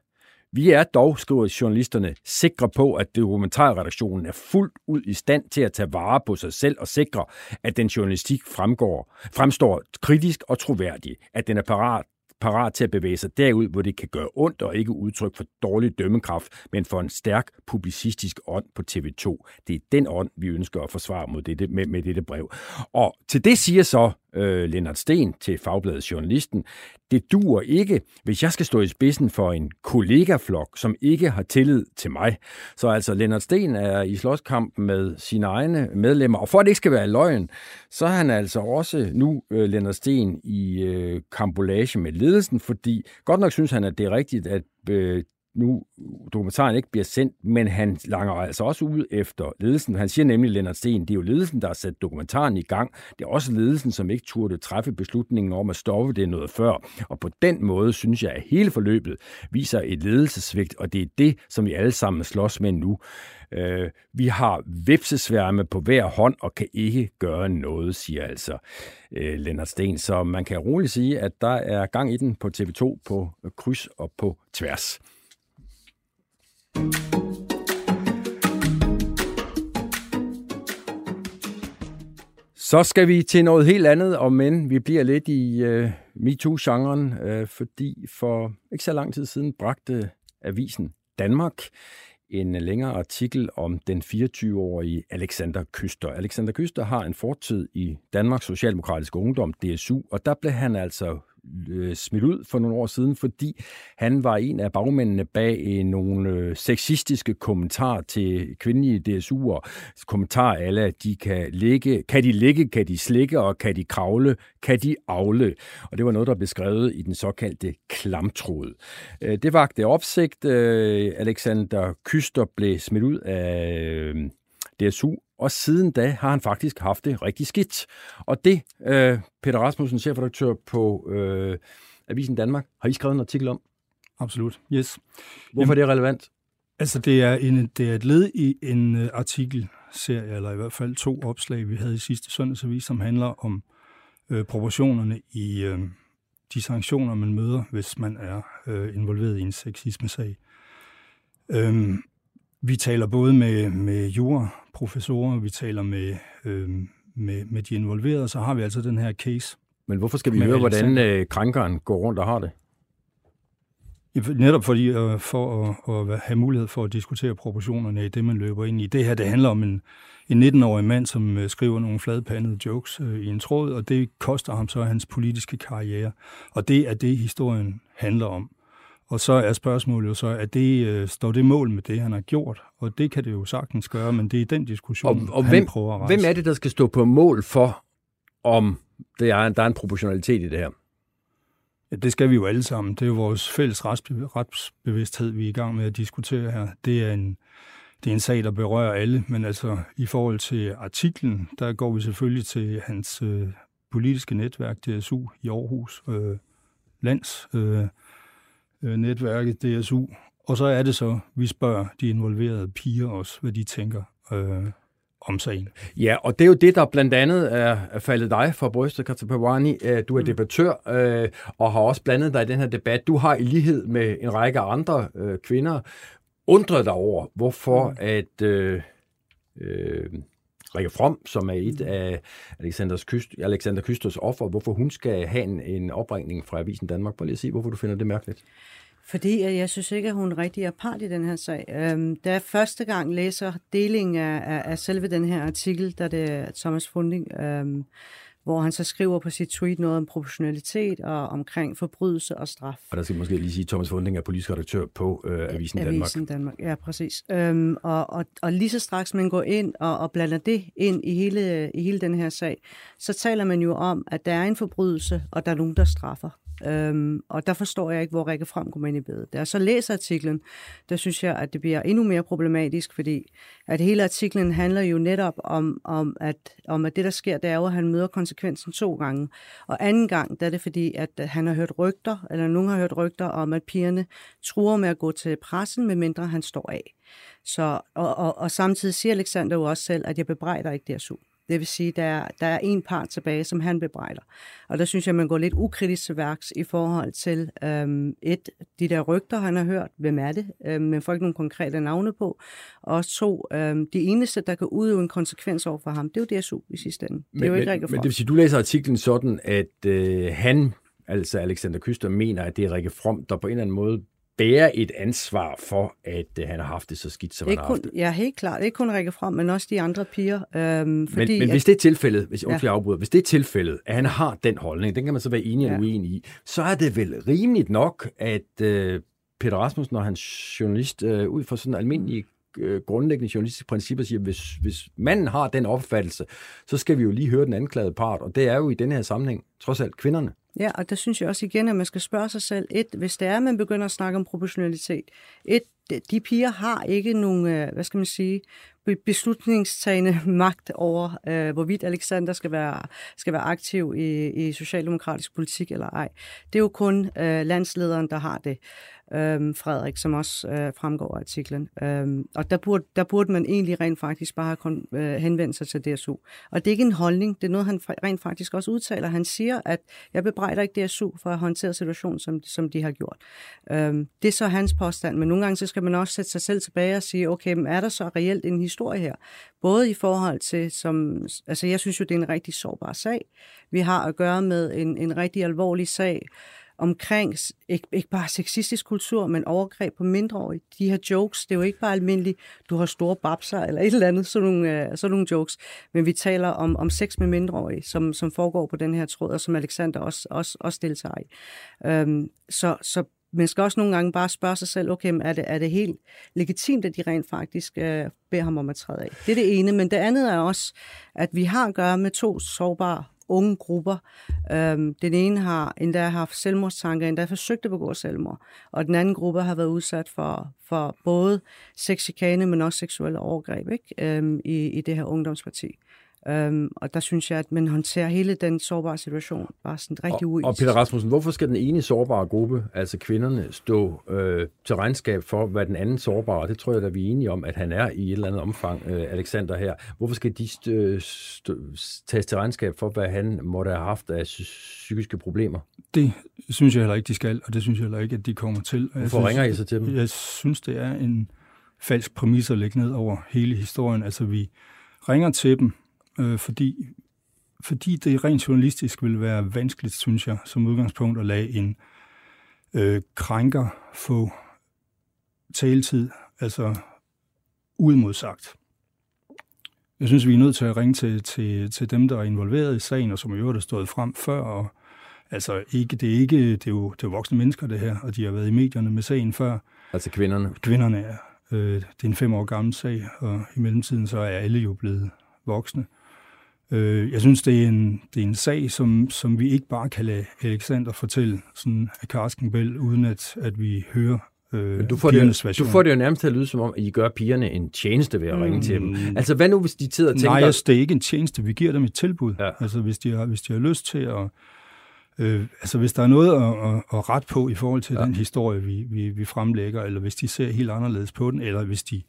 vi er dog, skriver journalisterne, sikre på, at dokumentarredaktionen er fuldt ud i stand til at tage vare på sig selv og sikre, at den journalistik fremgår, fremstår kritisk og troværdig, at den er parat parat til at bevæge sig derud, hvor det kan gøre ondt og ikke udtryk for dårlig dømmekraft, men for en stærk publicistisk ånd på TV2. Det er den ånd, vi ønsker at forsvare mod dette, med, med dette brev. Og til det siger så øh, Lennart Sten til Fagbladet Journalisten, det duer ikke, hvis jeg skal stå i spidsen for en kollegaflok, som ikke har tillid til mig. Så altså, Lennart Sten er i slåskamp med sine egne medlemmer, og for at det ikke skal være løgn, så er han altså også nu, øh, Lennart Sten, i øh, kambolage med ledelsen, fordi godt nok synes han, at det er rigtigt, at øh, nu dokumentaren ikke bliver sendt, men han langer altså også ud efter ledelsen. Han siger nemlig, Lennart Sten, det er jo ledelsen, der har sat dokumentaren i gang. Det er også ledelsen, som ikke turde træffe beslutningen om at stoppe det noget før. Og på den måde synes jeg, at hele forløbet viser et ledelsesvigt, og det er det, som vi alle sammen slås med nu. Øh, vi har vipsesværme på hver hånd og kan ikke gøre noget, siger altså øh, Lennart Sten. Så man kan roligt sige, at der er gang i den på TV2 på kryds og på tværs. Så skal vi til noget helt andet, og men vi bliver lidt i øh, MeToo-genren, øh, fordi for ikke så lang tid siden bragte avisen Danmark en længere artikel om den 24-årige Alexander Kyster. Alexander Kyster har en fortid i Danmarks Socialdemokratiske Ungdom, DSU, og der blev han altså øh, smidt ud for nogle år siden, fordi han var en af bagmændene bag øh, nogle øh, sexistiske kommentarer til kvindelige DSU'er. Kommentarer alle, at de kan ligge, kan de ligge, kan de slikke, og kan de kravle, kan de avle. Og det var noget, der blev skrevet i den såkaldte klamtråd. Øh, det vagte opsigt. Øh, Alexander Kyster blev smidt ud af øh, DSU, og siden da har han faktisk haft det rigtig skidt. Og det, øh, Peter Rasmussen, chefredaktør på øh, Avisen Danmark, har I skrevet en artikel om? Absolut, yes. Hvorfor Jamen, er det relevant? Altså, det er, en, det er et led i en uh, artikelserie, eller i hvert fald to opslag, vi havde i sidste søndagsavis, som handler om uh, proportionerne i uh, de sanktioner, man møder, hvis man er uh, involveret i en sexisme-sag. Um, vi taler både med, med juraprofessorer, vi taler med, øh, med, med de involverede, så har vi altså den her case. Men hvorfor skal vi høre, hvordan øh, krænkeren går rundt og har det? Netop fordi, øh, for at, at have mulighed for at diskutere proportionerne i det, man løber ind i. Det her, det handler om en, en 19-årig mand, som øh, skriver nogle fladpandede jokes øh, i en tråd, og det koster ham så hans politiske karriere. Og det er det, historien handler om. Og så er spørgsmålet jo så, at det, øh, står det mål med det, han har gjort? Og det kan det jo sagtens gøre, men det er den diskussion, og, og han hvem, prøver at rejse. Hvem er det, der skal stå på mål for, om det er, der er en proportionalitet i det her? Ja, det skal vi jo alle sammen. Det er jo vores fælles retsbevidsthed, vi er i gang med at diskutere her. Det er en, det er en sag, der berører alle, men altså i forhold til artiklen, der går vi selvfølgelig til hans øh, politiske netværk, DSU i Aarhus, øh, lands øh, netværket DSU. Og så er det så, vi spørger de involverede piger også, hvad de tænker øh, om sagen. Ja, og det er jo det, der blandt andet er faldet dig for brystet, Katja Pawani. Øh, du er mm. debattør øh, og har også blandet dig i den her debat. Du har i lighed med en række andre øh, kvinder undret dig over, hvorfor mm. at øh, øh, Rikke From, som er et af Alexander, Kyst, Alexander Kysters offer, hvorfor hun skal have en, en opringning fra Avisen Danmark. Prøv lige at sige, hvorfor du finder det mærkeligt. Fordi jeg synes ikke, at hun rigtig er part i den her sag. Øhm, da jeg første gang læser delingen af, af, af selve den her artikel, der det er Thomas Funding, øhm, hvor han så skriver på sit tweet noget om proportionalitet og omkring forbrydelse og straf. Og der skal måske lige sige, at Thomas Funding er politisk redaktør på øh, Avisen Danmark. Avisen Danmark, ja, præcis. Øhm, og, og, og lige så straks man går ind og, og blander det ind i hele, i hele den her sag, så taler man jo om, at der er en forbrydelse, og der er nogen, der straffer. Øhm, og der forstår jeg ikke, hvor Rikke Frem kommer ind i billedet. Da jeg så læser artiklen, der synes jeg, at det bliver endnu mere problematisk, fordi at hele artiklen handler jo netop om, om, at, om at det, der sker, det er jo, at han møder konsekvensen to gange. Og anden gang, der er det fordi, at han har hørt rygter, eller nogen har hørt rygter om, at pigerne truer med at gå til pressen, medmindre han står af. Så, og, og, og samtidig siger Alexander jo også selv, at jeg bebrejder ikke DSU. Det vil sige, der, der er en part tilbage, som han bebrejder. Og der synes jeg, man går lidt ukritisk til værks i forhold til øhm, et, de der rygter, han har hørt, hvem er det, øhm, men får ikke nogen konkrete navne på. Og to, øhm, de eneste, der kan udøve en konsekvens over for ham, det er jo DSU i sidste ende. Det er jo ikke men, men det vil sige, du læser artiklen sådan, at øh, han, altså Alexander Kyster, mener, at det er Rikke From, der på en eller anden måde bære et ansvar for, at uh, han har haft det så skidt, som ikke han har haft kun, det. Ja, helt klart. Ikke kun Rikke Frem, men også de andre piger. Øhm, fordi, men, men hvis det er tilfældet, hvis, ja. jeg afbryder, hvis det er tilfældet, at han har den holdning, den kan man så være enig eller ja. uenig i, så er det vel rimeligt nok, at uh, Peter Rasmussen og hans journalist, uh, ud fra sådan almindelige grundlæggende journalistiske principper siger, hvis, hvis manden har den opfattelse, så skal vi jo lige høre den anklagede part, og det er jo i den her sammenhæng trods alt kvinderne. Ja, og der synes jeg også igen, at man skal spørge sig selv, et, hvis det er, at man begynder at snakke om proportionalitet, et, de piger har ikke nogen, øh, hvad skal man sige, beslutningstagende magt over, øh, hvorvidt Alexander skal være, skal være aktiv i, i socialdemokratisk politik eller ej. Det er jo kun øh, landslederen, der har det øhm, Frederik, som også øh, fremgår af artiklen. Øh, og der burde, der burde man egentlig rent faktisk bare have øh, henvende sig til DSU. Og det er ikke en holdning, det er noget, han rent faktisk også udtaler. Han siger, at jeg bebrejder ikke DSU for at håndtere situationen, som, som de har gjort. Øh, det er så hans påstand, men nogle gange så skal man også sætte sig selv tilbage og sige, okay, men er der så reelt en historie her? Både i forhold til, som, altså jeg synes jo, det er en rigtig sårbar sag. Vi har at gøre med en, en rigtig alvorlig sag, omkring ikke, ikke bare sexistisk kultur, men overgreb på mindreårige. De her jokes, det er jo ikke bare almindeligt, du har store babser eller et eller andet, sådan nogle, øh, sådan nogle jokes, men vi taler om, om sex med mindreårige, som, som foregår på den her tråd, og som Alexander også, også, også deltager i. Øhm, så, så man skal også nogle gange bare spørge sig selv, okay, er det, er det helt legitimt, at de rent faktisk øh, beder ham om at træde af? Det er det ene, men det andet er også, at vi har at gøre med to sårbare unge grupper. Øhm, den ene har endda haft selvmordstanker, endda forsøgt at begå selvmord, og den anden gruppe har været udsat for, for både sexikane, men også seksuelle overgreb ikke? Øhm, i, i det her ungdomsparti. Øhm, og der synes jeg, at man håndterer hele den sårbare situation bare sådan rigtig uetisk. Og, og Peter Rasmussen, hvorfor skal den ene sårbare gruppe, altså kvinderne, stå øh, til regnskab for, hvad den anden sårbare, det tror jeg, at vi er enige om, at han er i et eller andet omfang, øh, Alexander her. Hvorfor skal de stå, stå, tages til regnskab for, hvad han måtte have haft af psykiske problemer? Det synes jeg heller ikke, de skal, og det synes jeg heller ikke, at de kommer til. Hvorfor synes, ringer I så til dem? Jeg synes, det er en falsk præmis at lægge ned over hele historien. Altså, vi ringer til dem, øh, fordi, fordi det rent journalistisk vil være vanskeligt, synes jeg, som udgangspunkt at lade en øh, krænker få taletid, altså uimodsagt. Jeg synes, vi er nødt til at ringe til, til, til dem, der er involveret i sagen, og som i øvrigt har stået frem før. Og, altså, ikke, det, er ikke, det, er jo, det er jo voksne mennesker, det her, og de har været i medierne med sagen før. Altså kvinderne? Kvinderne, ja. Øh, det er en fem år gammel sag, og i mellemtiden så er alle jo blevet voksne. Øh, jeg synes, det er en, det er en sag, som, som vi ikke bare kan lade Alexander fortælle sådan af Karskenbæl, uden at, at vi hører øh, du får, det, version. du får det jo nærmest til at lyde som om, at I gør pigerne en tjeneste ved at ringe mm. til dem. Altså, hvad nu, hvis de sidder og tænker... Nej, altså, det er ikke en tjeneste. Vi giver dem et tilbud. Ja. Altså, hvis de, har, hvis de har lyst til at... Øh, altså, hvis der er noget at, at, at ret på i forhold til ja. den historie, vi, vi, vi fremlægger, eller hvis de ser helt anderledes på den, eller hvis de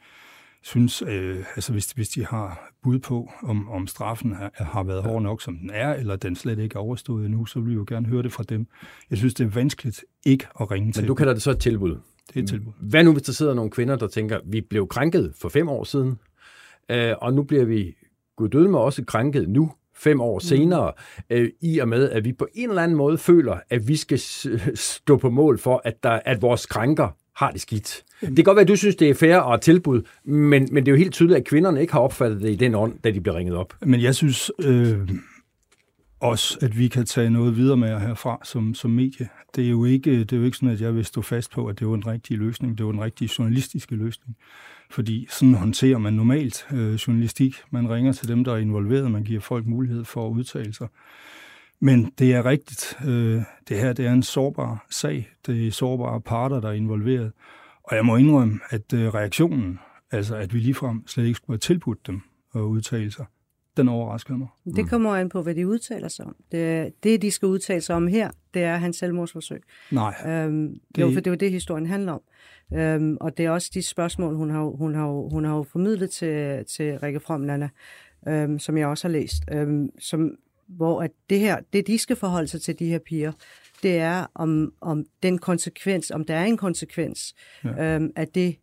synes, øh, altså hvis, hvis de har bud på, om, om straffen har, har været hård nok, som den er, eller den slet ikke er overstået endnu, så vil vi jo gerne høre det fra dem. Jeg synes, det er vanskeligt ikke at ringe til Men du kalder det så et tilbud? Det er et tilbud. Hvad nu, hvis der sidder nogle kvinder, der tænker, vi blev krænket for fem år siden, øh, og nu bliver vi døde med også krænket nu, fem år mm. senere, øh, i og med, at vi på en eller anden måde føler, at vi skal stå på mål for, at, der, at vores krænker har det skidt. Det kan godt være, at du synes, det er fair og tilbud, men, men det er jo helt tydeligt, at kvinderne ikke har opfattet det i den ånd, da de blev ringet op. Men jeg synes øh, også, at vi kan tage noget videre med herfra som, som medie. Det er, jo ikke, det er jo ikke sådan, at jeg vil stå fast på, at det var en rigtig løsning. Det var en rigtig journalistiske løsning. Fordi sådan håndterer man normalt øh, journalistik. Man ringer til dem, der er involveret. Man giver folk mulighed for at udtale sig. Men det er rigtigt. Øh, det her det er en sårbar sag. Det er sårbare parter, der er involveret. Og jeg må indrømme, at øh, reaktionen, altså at vi ligefrem slet ikke skulle have tilbudt dem at udtale sig, den overraskede mig. Det kommer an på, hvad de udtaler sig om. Det, det de skal udtale sig om her, det er hans selvmordsforsøg. Nej. Øhm, det... Jo, for det er jo det, historien handler om. Øhm, og det er også de spørgsmål, hun har, hun har, hun har formidlet til, til Rikke From Nana, øhm, som jeg også har læst, øhm, som, hvor at det her, det de skal forholde sig til, de her piger, det er om, om den konsekvens, om der er en konsekvens, ja. øhm, at det,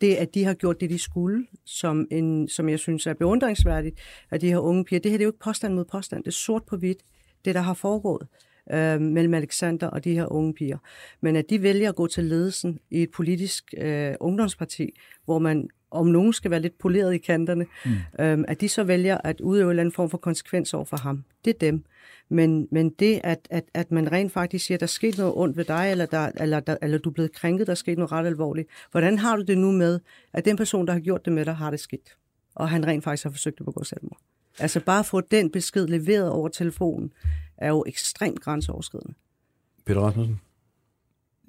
det, at de har gjort det, de skulle, som, en, som jeg synes er beundringsværdigt, at de her unge piger, det her det er jo ikke påstand mod påstand, det er sort på hvidt, det der har foregået øh, mellem Alexander og de her unge piger. Men at de vælger at gå til ledelsen i et politisk øh, ungdomsparti, hvor man om nogen skal være lidt poleret i kanterne, mm. øhm, at de så vælger at udøve en eller anden form for konsekvens over for ham. Det er dem. Men, men det, at, at, at man rent faktisk siger, der er sket noget ondt ved dig, eller, der, eller, der, eller du er blevet krænket, der er sket noget ret alvorligt. Hvordan har du det nu med, at den person, der har gjort det med dig, har det skidt? Og han rent faktisk har forsøgt at begå selvmord. Altså bare at få den besked leveret over telefonen, er jo ekstremt grænseoverskridende. Peter Rasmussen?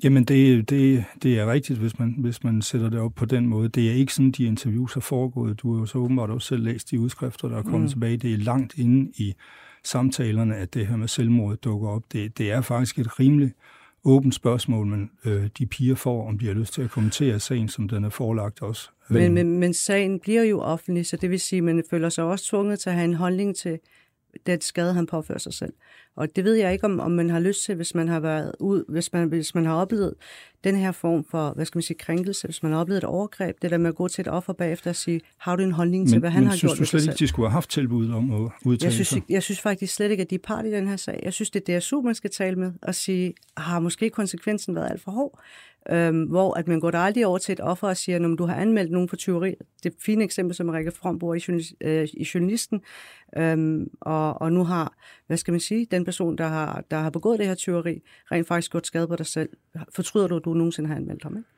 Jamen, det, det, det er rigtigt, hvis man, hvis man sætter det op på den måde. Det er ikke sådan, de interviews har foregået. Du har jo så åbenbart også selv læst de udskrifter, der er kommet mm. tilbage. Det er langt inde i samtalerne, at det her med selvmord dukker op. Det, det er faktisk et rimeligt åbent spørgsmål, men øh, de piger får, om de har lyst til at kommentere sagen, som den er forelagt også. Men, men, men sagen bliver jo offentlig, så det vil sige, at man føler sig også tvunget til at have en holdning til den skade, han påfører sig selv. Og det ved jeg ikke, om, om man har lyst til, hvis man har været ud, hvis man, hvis man har oplevet den her form for, hvad skal man sige, krænkelse, hvis man har oplevet et overgreb, det der med at gå til et offer bagefter og sige, har du en holdning til, men, hvad han men, har synes gjort du slet ikke, de skulle have haft tilbud om at udtale jeg synes, sig? Jeg synes faktisk slet ikke, at de er part i den her sag. Jeg synes, det er DSU, man skal tale med og sige, har måske konsekvensen været alt for hård? Øhm, hvor at man går der aldrig over til et offer og siger, når du har anmeldt nogen for tyveri. Det et fint eksempel, som Rikke From bruger i, øh, i journalisten. Øhm, og, og nu har, hvad skal man sige, den person, der har, der har begået det her tyveri, rent faktisk gjort skade på dig selv. Fortryder du, at du nogensinde har anmeldt ham, ikke?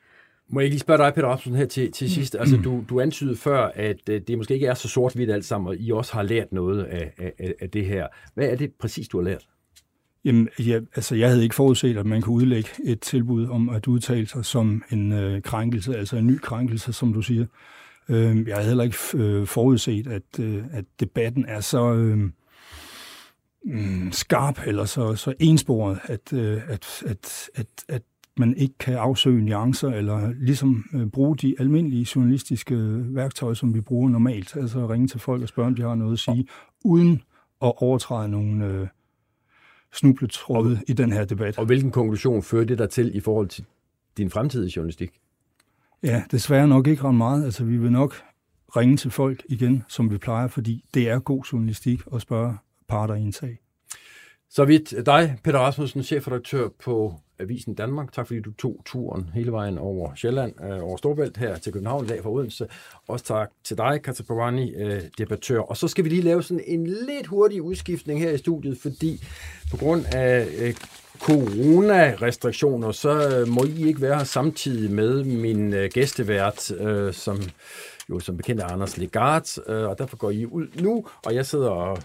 Må jeg ikke lige spørge dig, Peter Robson, her til, til sidst? Altså, du, du antydede før, at øh, det måske ikke er så sort-hvidt alt sammen, og I også har lært noget af, af, af det her. Hvad er det præcis, du har lært? Jamen, ja, altså, jeg havde ikke forudset, at man kunne udlægge et tilbud om at udtale sig som en øh, krænkelse, altså en ny krænkelse, som du siger. Øh, jeg havde heller ikke øh, forudset, at, øh, at debatten er så øh, skarp eller så, så ensporet, at, øh, at, at, at, at man ikke kan afsøge nuancer eller ligesom øh, bruge de almindelige journalistiske øh, værktøjer, som vi bruger normalt. Altså ringe til folk og spørge, om de har noget at sige, uden at overtræde nogle øh, snubletråde i den her debat. Og hvilken konklusion fører det der til i forhold til din fremtidige journalistik? Ja, desværre nok ikke ret meget. Altså, vi vil nok ringe til folk igen, som vi plejer, fordi det er god journalistik at spørge parter i en sag. Så vidt dig, Peter Rasmussen, chefredaktør på Avisen Danmark. Tak fordi du tog turen hele vejen over Sjælland, øh, over Storbælt her til København i dag fra Odense. Også tak til dig, Katja Pavani, øh, debattør. Og så skal vi lige lave sådan en lidt hurtig udskiftning her i studiet, fordi på grund af øh, coronarestriktioner, så øh, må I ikke være her samtidig med min øh, gæstevært, øh, som jo som bekendt er Anders Legard, og derfor går I ud nu, og jeg sidder og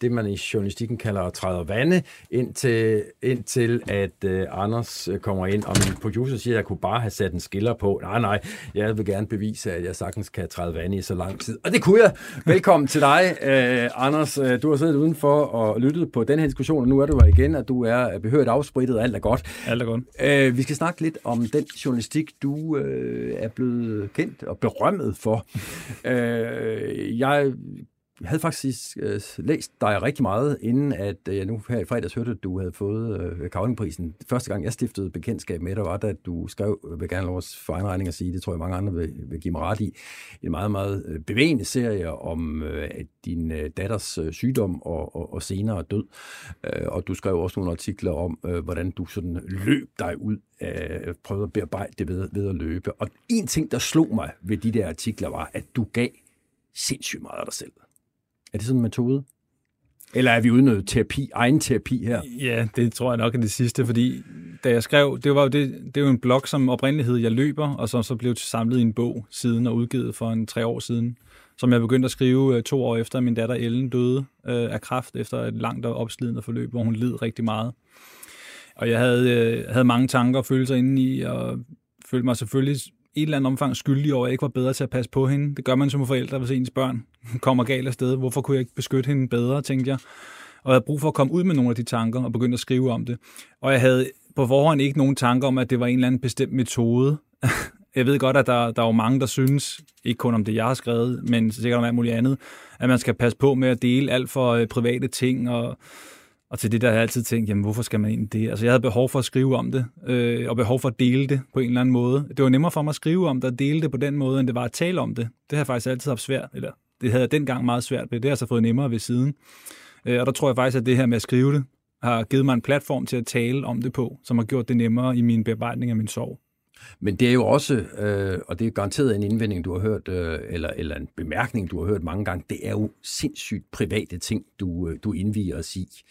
det, man i journalistikken kalder træder vande, indtil, indtil at uh, Anders øh, kommer ind, og min producer siger, at jeg kunne bare have sat en skiller på. Nej, nej, jeg vil gerne bevise, at jeg sagtens kan træde vande i så lang tid. Og det kunne jeg. Velkommen til dig, uh, Anders. Uh, du har siddet udenfor og lyttet på den her diskussion, og nu er du her igen, at du er behørt afsprittet, og alt er godt. Alt er godt. Uh, vi skal snakke lidt om den journalistik, du uh, er blevet kendt og berømmet for. Jeg jeg havde faktisk øh, læst dig rigtig meget, inden at øh, jeg nu her i fredags hørte, at du havde fået øh, Kavlingprisen. Første gang, jeg stiftede bekendtskab med dig, var da du skrev, jeg vil gerne lov for egen regning at sige, det tror jeg mange andre vil, vil give mig ret i, en meget, meget øh, bevægende serie om øh, din øh, datters øh, sygdom og, og, og senere død. Øh, og du skrev også nogle artikler om, øh, hvordan du sådan løb dig ud øh, prøvede at bearbejde det ved, ved at løbe. Og en ting, der slog mig ved de der artikler, var, at du gav sindssygt meget af dig selv. Er det sådan en metode? Eller er vi ude noget terapi, egen terapi her? Ja, det tror jeg nok er det sidste, fordi da jeg skrev, det var jo, det, det er jo en blog, som oprindeligt hed Jeg løber, og som så blev samlet i en bog siden og udgivet for en tre år siden, som jeg begyndte at skrive øh, to år efter, min datter Ellen døde øh, af kræft efter et langt og opslidende forløb, hvor hun led rigtig meget. Og jeg havde, øh, havde mange tanker og følelser inde i, og følte mig selvfølgelig et eller andet omfang skyldig over, at jeg ikke var bedre til at passe på hende. Det gør man som forældre, hvis ens børn kommer galt af sted. Hvorfor kunne jeg ikke beskytte hende bedre, tænkte jeg. Og jeg havde brug for at komme ud med nogle af de tanker og begynde at skrive om det. Og jeg havde på forhånd ikke nogen tanker om, at det var en eller anden bestemt metode. jeg ved godt, at der, der er jo mange, der synes, ikke kun om det, jeg har skrevet, men sikkert om alt muligt andet, at man skal passe på med at dele alt for øh, private ting og og til det der har jeg altid tænkt, jamen hvorfor skal man egentlig det? Altså jeg havde behov for at skrive om det, øh, og behov for at dele det på en eller anden måde. Det var nemmere for mig at skrive om det og dele det på den måde, end det var at tale om det. Det har jeg faktisk altid haft svært, eller det havde jeg dengang meget svært ved. Det har jeg så fået nemmere ved siden. Øh, og der tror jeg faktisk, at det her med at skrive det, har givet mig en platform til at tale om det på, som har gjort det nemmere i min bearbejdning af min sorg. Men det er jo også, øh, og det er garanteret en indvending, du har hørt, øh, eller, eller en bemærkning, du har hørt mange gange, det er jo sindssygt private ting, du, øh, du indviger os i.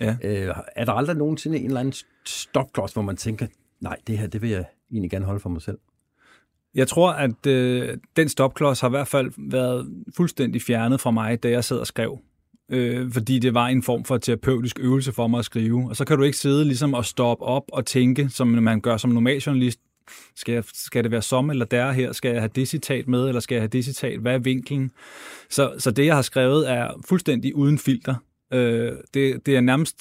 Ja. Øh, er der aldrig nogensinde en eller anden stopklods, hvor man tænker, nej, det her, det vil jeg egentlig gerne holde for mig selv? Jeg tror, at øh, den stopklods har i hvert fald været fuldstændig fjernet fra mig, da jeg sad og skrev. Øh, fordi det var en form for terapeutisk øvelse for mig at skrive. Og så kan du ikke sidde ligesom og stoppe op og tænke, som man gør som normal journalist. Skal, jeg, skal det være som eller der her? Skal jeg have det citat med, eller skal jeg have det citat? Hvad er vinklen? Så, så det, jeg har skrevet, er fuldstændig uden filter. Øh, det, det er nærmest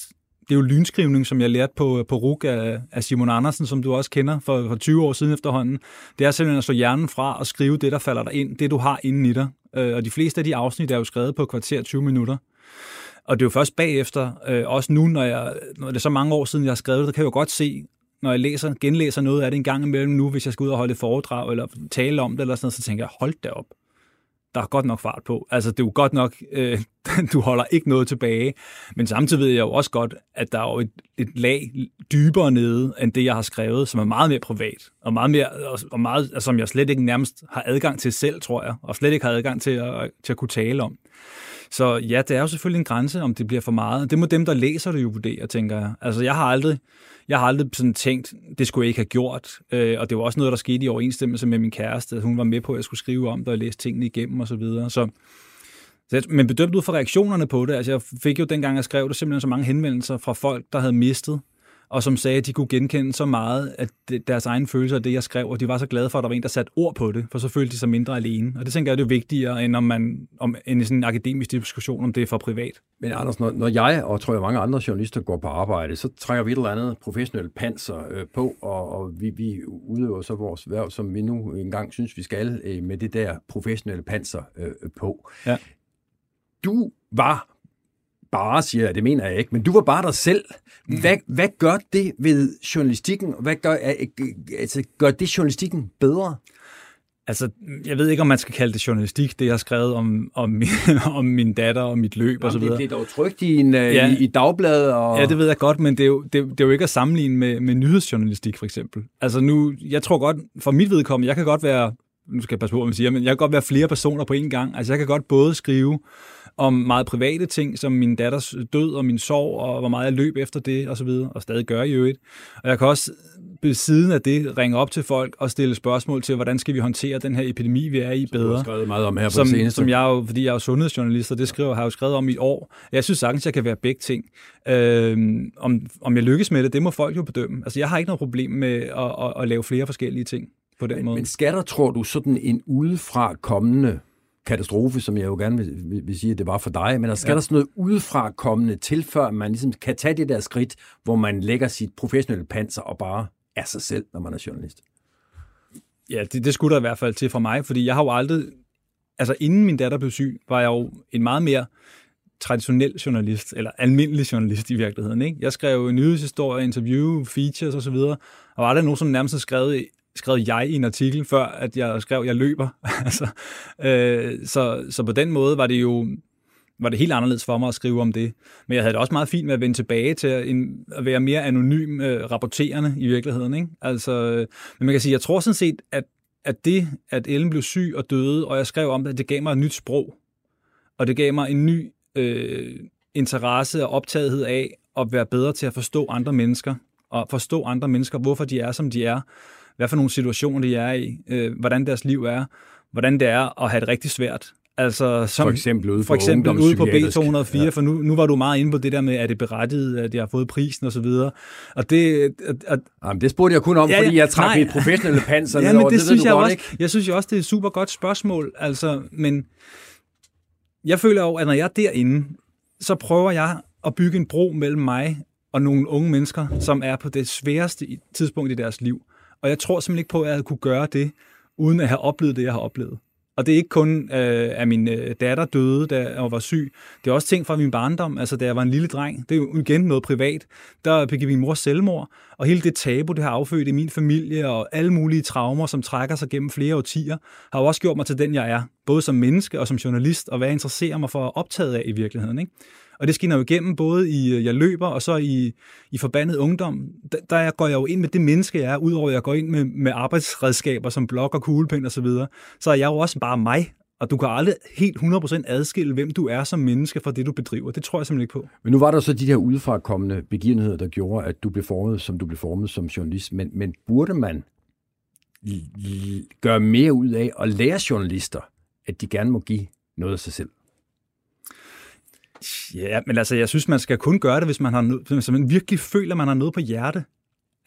det er jo lynskrivning, som jeg lærte på, på RUG af, af Simon Andersen, som du også kender for, for 20 år siden efterhånden. Det er simpelthen at slå hjernen fra og skrive det, der falder dig ind, det du har inden i dig. Øh, og de fleste af de afsnit er jo skrevet på kvarter 20 minutter. Og det er jo først bagefter, øh, også nu, når, jeg, når det er så mange år siden, jeg har skrevet det, kan jeg jo godt se, når jeg læser, genlæser noget af det en gang imellem nu, hvis jeg skal ud og holde et foredrag eller tale om det, eller sådan noget, så tænker jeg, hold da op. Der er godt nok fart på. Altså, det er jo godt nok, øh, du holder ikke noget tilbage. Men samtidig ved jeg jo også godt, at der er jo et, et lag dybere nede, end det, jeg har skrevet, som er meget mere privat, og meget mere, og meget, altså, som jeg slet ikke nærmest har adgang til selv, tror jeg, og slet ikke har adgang til at, til at kunne tale om. Så ja, det er jo selvfølgelig en grænse, om det bliver for meget. Det må dem, der læser det jo vurdere, tænker jeg. Altså, jeg har aldrig, jeg har aldrig sådan tænkt, det skulle jeg ikke have gjort. Øh, og det var også noget, der skete i overensstemmelse med min kæreste. Hun var med på, at jeg skulle skrive om det og læse tingene igennem og så videre. Så, så men bedømt ud fra reaktionerne på det, altså jeg fik jo dengang, jeg skrev det, simpelthen så mange henvendelser fra folk, der havde mistet og som sagde, at de kunne genkende så meget at deres egen følelser af det, jeg skrev, og de var så glade for, at der var en, der satte ord på det, for så følte de sig mindre alene. Og det tænker jeg, det er vigtigere, end om man om en sådan en akademisk diskussion, om det er for privat. Men Anders, når, når jeg og tror jeg mange andre journalister går på arbejde, så trækker vi et eller andet professionelt panser øh, på, og, og vi, vi udøver så vores værv, som vi nu engang synes, vi skal, øh, med det der professionelle panser øh, på. Ja. Du var bare, siger jeg, det mener jeg ikke, men du var bare dig selv. Mm. Hvad, hvad gør det ved journalistikken? Hvad gør, altså, gør det journalistikken bedre? Altså, jeg ved ikke, om man skal kalde det journalistik, det jeg har skrevet om, om, min, om min datter og mit løb Jamen, og så videre. Det, det er dog trygt i, en, øh, ja. i, i dagbladet. Og... Ja, det ved jeg godt, men det er jo, det, det er jo ikke at sammenligne med, med nyhedsjournalistik, for eksempel. Altså nu, jeg tror godt, for mit vedkommende, jeg kan godt være, nu skal jeg passe på, hvad man siger, men jeg kan godt være flere personer på én gang. Altså, jeg kan godt både skrive om meget private ting, som min datters død og min sorg, og hvor meget jeg løb efter det, og så videre, og stadig gør i øvrigt. Og jeg kan også ved siden af det ringe op til folk og stille spørgsmål til, hvordan skal vi håndtere den her epidemi, vi er i bedre. Du har skrevet meget om her på som, det som jeg jo, fordi jeg er jo sundhedsjournalist, og det skriver, har jeg jo skrevet om i et år. Jeg synes sagtens, jeg kan være begge ting. Øhm, om, om jeg lykkes med det, det må folk jo bedømme. Altså, jeg har ikke noget problem med at, at, at lave flere forskellige ting på den men, måde. Men skal der, tror du, sådan en udefra kommende katastrofe, som jeg jo gerne vil, vil, vil sige, at det var for dig, men der skal ja. der sådan noget udefra kommende til, før man ligesom kan tage det der skridt, hvor man lægger sit professionelle panser og bare er sig selv, når man er journalist. Ja, det, det skulle der i hvert fald til for mig, fordi jeg har jo aldrig, altså inden min datter blev syg, var jeg jo en meget mere traditionel journalist, eller almindelig journalist i virkeligheden. Ikke? Jeg skrev nyhedshistorie, interview, features osv., og var aldrig nogen, som nærmest skrevet skrev jeg i en artikel, før at jeg skrev, at jeg løber. altså, øh, så, så på den måde var det jo var det helt anderledes for mig at skrive om det. Men jeg havde det også meget fint med at vende tilbage til at, en, at være mere anonym øh, rapporterende i virkeligheden. Ikke? Altså, øh, men man kan sige, jeg tror sådan set, at, at det, at Ellen blev syg og døde, og jeg skrev om det, det gav mig et nyt sprog. Og det gav mig en ny øh, interesse og optagethed af at være bedre til at forstå andre mennesker, og forstå andre mennesker, hvorfor de er, som de er, hvad for nogle situationer de er i, øh, hvordan deres liv er, hvordan det er at have det rigtig svært. Altså, som, for eksempel ude for på eksempel ude på ungdomspsykiatrisk. B204, Ja. for nu, nu var du meget inde på det der med, er det berettiget, at jeg har fået prisen og så videre. Og det, at, at, Jamen, det spurgte jeg kun om, Ja, fordi jeg trak mit professionelle panser ja, men over. det, ved synes du jeg godt, også, ikke? jeg synes jo også, det er et super godt spørgsmål. Altså, men jeg føler jo, at når jeg er derinde, så prøver jeg at bygge en bro mellem mig og nogle unge mennesker, som er på det sværeste tidspunkt i deres liv. Og jeg tror simpelthen ikke på, at jeg havde kunne gøre det, uden at have oplevet det, jeg har oplevet. Og det er ikke kun, øh, at min øh, datter døde, da jeg var syg. Det er også ting fra min barndom. Altså, da jeg var en lille dreng, det er jo igen noget privat, der begik min mor selvmord. Og hele det tabu, det har affødt i min familie, og alle mulige traumer, som trækker sig gennem flere årtier, har jo også gjort mig til den, jeg er. Både som menneske og som journalist, og hvad jeg interesserer mig for at optaget af i virkeligheden. Ikke? Og det skinner jo igennem både i øh, Jeg løber, og så i, i Forbandet Ungdom. Der, der går jeg jo ind med det menneske, jeg er, udover at jeg går ind med, med arbejdsredskaber som blok og kuglepen og så videre. Så er jeg jo også bare mig, og du kan aldrig helt 100% adskille, hvem du er som menneske fra det, du bedriver. Det tror jeg simpelthen ikke på. Men nu var der så de her udefrakommende begivenheder, der gjorde, at du blev formet, som du blev formet som journalist. Men, men burde man gøre mere ud af at lære journalister, at de gerne må give noget af sig selv? Ja, men altså, jeg synes, man skal kun gøre det, hvis man, har hvis man virkelig føler, at man har noget på hjerte.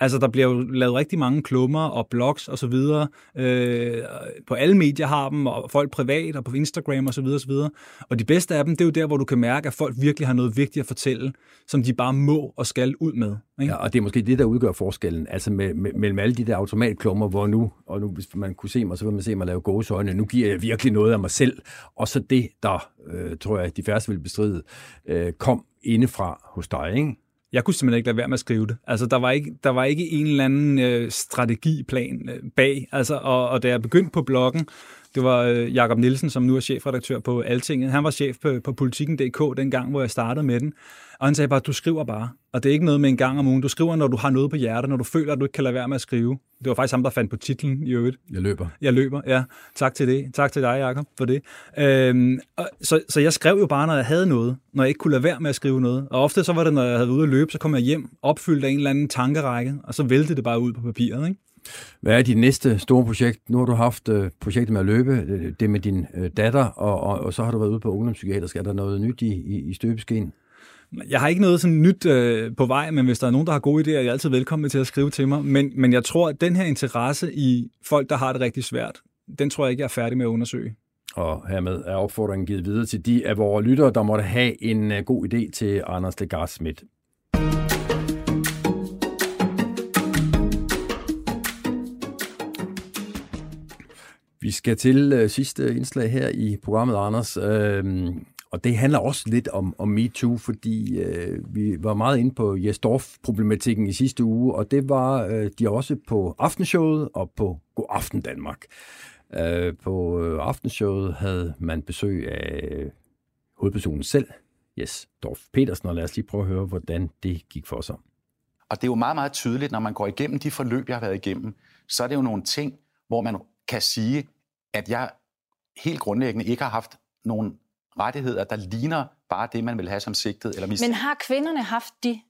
Altså, der bliver jo lavet rigtig mange klummer og blogs og så videre. Øh, på alle medier har dem, og folk privat og på Instagram og så videre, og så videre. Og de bedste af dem, det er jo der, hvor du kan mærke, at folk virkelig har noget vigtigt at fortælle, som de bare må og skal ud med. Ikke? Ja, og det er måske det, der udgør forskellen, altså med, med, mellem alle de der automatklummer, hvor nu, og nu hvis man kunne se mig, så vil man se mig lave gåsøjne, nu giver jeg virkelig noget af mig selv, og så det, der, øh, tror jeg, de færreste vil bestride, øh, kom indefra hos dig, ikke? Jeg kunne simpelthen ikke lade være med at skrive det. Altså, der var ikke, der var ikke en eller anden øh, strategiplan øh, bag. Altså, og, og da jeg begyndte på bloggen, det var øh, Jakob Nielsen, som nu er chefredaktør på Altinget. Han var chef på, på den dengang, hvor jeg startede med den. Og han sagde bare, du skriver bare. Og det er ikke noget med en gang om ugen. Du skriver, når du har noget på hjertet, når du føler, at du ikke kan lade være med at skrive. Det var faktisk ham, der fandt på titlen i øvrigt. Jeg løber. Jeg løber, ja. Tak til det. Tak til dig, Jacob, for det. Øhm, og, så, så jeg skrev jo bare, når jeg havde noget, når jeg ikke kunne lade være med at skrive noget. Og ofte så var det, når jeg havde været ude at løbe, så kom jeg hjem, opfyldt af en eller anden tankerække, og så væltede det bare ud på papiret, ikke? Hvad er dit næste store projekt? Nu har du haft øh, projektet med at løbe, øh, det med din øh, datter, og, og, og så har du været ude på ungdomspsykiatrisk. Er der noget nyt i, i, i støbeskeen? Jeg har ikke noget sådan nyt øh, på vej, men hvis der er nogen, der har gode idéer, er jeg altid velkommen til at skrive til mig. Men, men jeg tror, at den her interesse i folk, der har det rigtig svært, den tror jeg ikke, jeg er færdig med at undersøge. Og hermed er opfordringen givet videre til de af vores lyttere, der måtte have en øh, god idé til Anders Legard Schmidt. Vi skal til øh, sidste indslag her i programmet, Anders. Øhm, og det handler også lidt om, om MeToo, fordi øh, vi var meget inde på Jesdorf-problematikken i sidste uge, og det var øh, de også på Aftenshowet og på God Aften Danmark. Øh, på øh, Aftenshowet havde man besøg af hovedpersonen selv, Jes Dorf Petersen, og lad os lige prøve at høre, hvordan det gik for sig. Og det er jo meget, meget tydeligt, når man går igennem de forløb, jeg har været igennem, så er det jo nogle ting, hvor man kan sige, at jeg helt grundlæggende ikke har haft nogen rettigheder, der ligner bare det, man vil have som sigtet eller mistænkt. Men har kvinderne haft de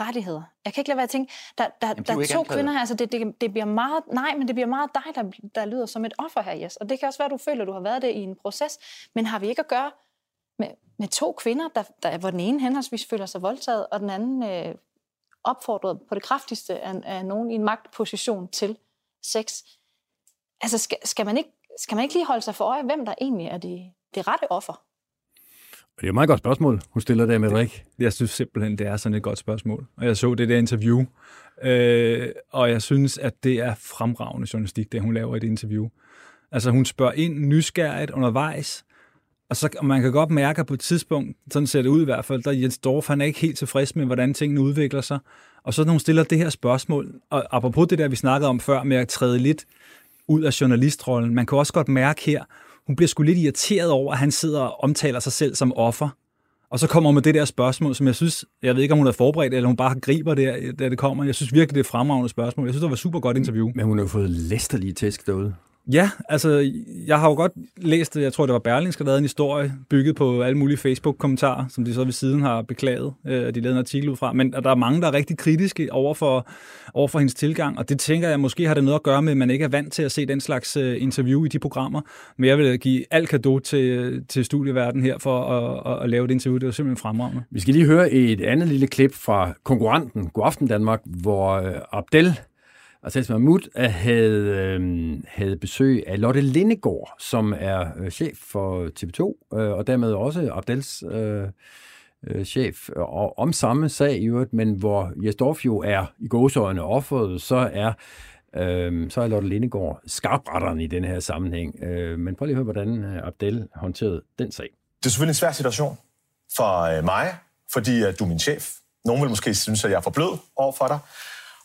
rettigheder? Jeg kan ikke lade være at tænke, der, der, Jamen, de er der er to anklaget. kvinder her, altså det, det, det bliver meget, nej, men det bliver meget dig, der, der lyder som et offer her, Jes. Og det kan også være, at du føler, at du har været det i en proces, men har vi ikke at gøre med, med to kvinder, der, der, hvor den ene henholdsvis føler sig voldtaget, og den anden øh, opfordret på det kraftigste af, af nogen i en magtposition til sex. Altså, skal, skal, man ikke, skal man ikke lige holde sig for øje, hvem der egentlig er det, det rette offer? Det er et meget godt spørgsmål, hun stiller der med Rik. Jeg synes simpelthen, det er sådan et godt spørgsmål. Og jeg så det der interview, øh, og jeg synes, at det er fremragende journalistik, det hun laver i det interview. Altså hun spørger ind nysgerrigt undervejs, og så og man kan godt mærke, at på et tidspunkt, sådan ser det ud i hvert fald, der er Jens Dorf, han er ikke helt tilfreds med, hvordan tingene udvikler sig. Og så når hun stiller det her spørgsmål, og apropos det der, vi snakkede om før, med at træde lidt ud af journalistrollen, man kan også godt mærke her, hun bliver sgu lidt irriteret over, at han sidder og omtaler sig selv som offer. Og så kommer hun med det der spørgsmål, som jeg synes, jeg ved ikke, om hun er forberedt, eller hun bare griber det, da det kommer. Jeg synes virkelig, det er et fremragende spørgsmål. Jeg synes, det var et super godt interview. Men hun har jo fået læsterlige tæsk derude. Ja, altså, jeg har jo godt læst, jeg tror, det var Berlingske, der lavede en historie, bygget på alle mulige Facebook-kommentarer, som de så ved siden har beklaget, øh, at de lavede en artikel ud fra. Men der er mange, der er rigtig kritiske over for, over for hendes tilgang, og det tænker jeg, måske har det noget at gøre med, at man ikke er vant til at se den slags øh, interview i de programmer. Men jeg vil give alt kado til, til studieverdenen her for at, at, at lave et interview. Det var simpelthen fremragende. Vi skal lige høre et andet lille klip fra konkurrenten Godaften Danmark, hvor øh, Abdel og Tess Mahmoud øh, havde, øh, havde besøg af Lotte Lindegård, som er øh, chef for TV2, øh, og dermed også Abdels øh, øh, chef, og om samme sag i øvrigt, men hvor Jesdorf jo er i gåsøjne offeret, så er øh, så er Lotte Lindegård skarpretteren i den her sammenhæng. Øh, men prøv lige at høre, hvordan øh, Abdel håndterede den sag. Det er selvfølgelig en svær situation for mig, fordi at du er min chef. Nogen vil måske synes, at jeg er for blød over for dig.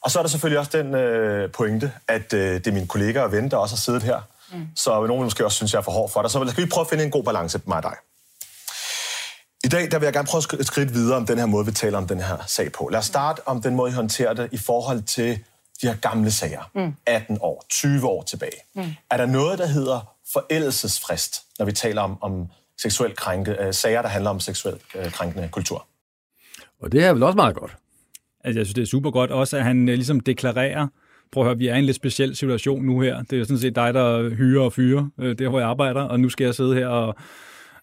Og så er der selvfølgelig også den øh, pointe, at øh, det er mine kollegaer og venner, der også har siddet her. Mm. Så nogen vil måske også synes, jeg er for hård for dig. Så skal vi prøve at finde en god balance med mig og dig. I dag der vil jeg gerne prøve at skridt videre om den her måde, vi taler om den her sag på. Lad os starte om den måde, I håndterer det i forhold til de her gamle sager. Mm. 18 år, 20 år tilbage. Mm. Er der noget, der hedder forældelsesfrist, når vi taler om, om seksuelt krænke, øh, sager, der handler om seksuelt øh, krænkende kultur? Og det er vel også meget godt. Altså, jeg synes, det er super godt også, at han øh, ligesom deklarerer, prøv at høre, vi er i en lidt speciel situation nu her. Det er jo sådan set dig, der hyrer og fyrer øh, der, hvor jeg arbejder, og nu skal jeg sidde her og,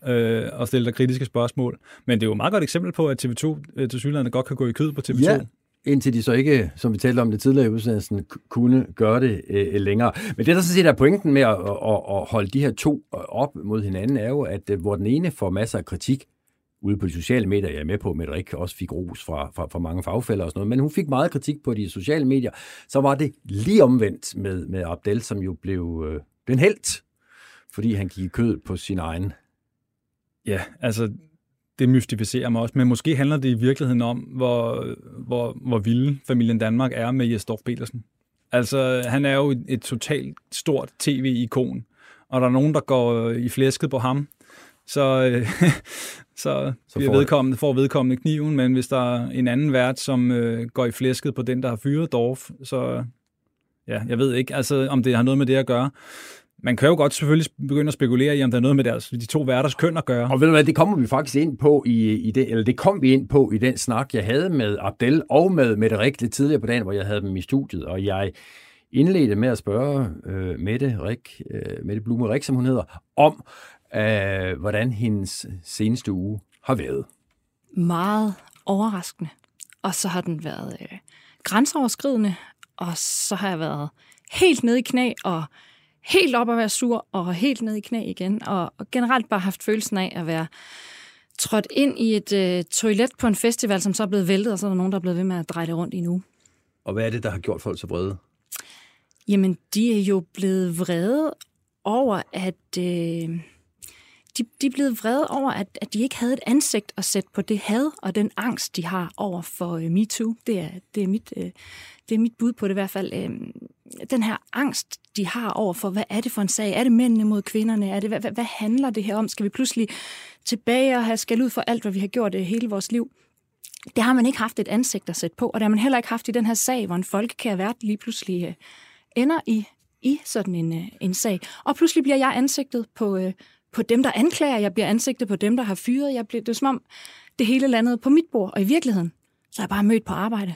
øh, og stille dig kritiske spørgsmål. Men det er jo et meget godt eksempel på, at TV2 øh, til synligheden godt kan gå i kød på TV2. Ja, indtil de så ikke, som vi talte om det tidligere i udsendelsen, kunne gøre det øh, øh, længere. Men det, der så set er pointen med at, at, at holde de her to op mod hinanden, er jo, at øh, hvor den ene får masser af kritik, ude på de sociale medier, jeg er med på, at Rik også fik ros fra, fra, fra mange fagfælder og sådan noget, men hun fik meget kritik på de sociale medier. Så var det lige omvendt med, med Abdel, som jo blev øh, den helt, fordi han gik kød på sin egen. Ja, altså det mystificerer mig også, men måske handler det i virkeligheden om, hvor, hvor, hvor vilde familien Danmark er med Jesdorf Petersen. Altså, han er jo et, et totalt stort tv-ikon, og der er nogen, der går øh, i flæsket på ham, så, øh, så, så får, vedkommende, får vedkommende kniven, men hvis der er en anden vært, som øh, går i flæsket på den, der har fyret Dorf, så ja, jeg ved ikke, altså, om det har noget med det at gøre. Man kan jo godt selvfølgelig begynde at spekulere i, om der er noget med deres, de to værters køn at gøre. Og ved du hvad, det kommer vi faktisk ind på i, i det, eller det kom vi ind på i den snak, jeg havde med Abdel og med Mette Rik lidt tidligere på dagen, hvor jeg havde dem i studiet, og jeg indledte med at spørge øh, Mette Rik, øh, Mette Blume Rik, som hun hedder, om øh, hvordan hendes seneste uge har været. Meget overraskende. Og så har den været øh, grænseoverskridende, og så har jeg været helt nede i knæ, og helt op at være sur, og helt nede i knæ igen, og, og generelt bare haft følelsen af at være trådt ind i et øh, toilet på en festival, som så er blevet væltet, og så er der nogen, der er blevet ved med at dreje det rundt i nu. Og hvad er det, der har gjort folk så vrede? Jamen, de er jo blevet vrede over, at... Øh, de, de er blevet vrede over, at, at de ikke havde et ansigt at sætte på det had og den angst, de har over for øh, MeToo. Det er, det, er mit, øh, det er mit bud på det i hvert fald. Øh, den her angst, de har over for, hvad er det for en sag? Er det mændene mod kvinderne? Er det, hvad, hvad, hvad handler det her om? Skal vi pludselig tilbage og have skal ud for alt, hvad vi har gjort øh, hele vores liv? Det har man ikke haft et ansigt at sætte på, og det har man heller ikke haft i den her sag, hvor en folkekær vært lige pludselig øh, ender i i sådan en, øh, en sag. Og pludselig bliver jeg ansigtet på, øh, på dem, der anklager. Jeg bliver ansigtet på dem, der har fyret. Jeg bliver, det er som om, det hele landede på mit bord. Og i virkeligheden, så har jeg bare mødt på arbejde,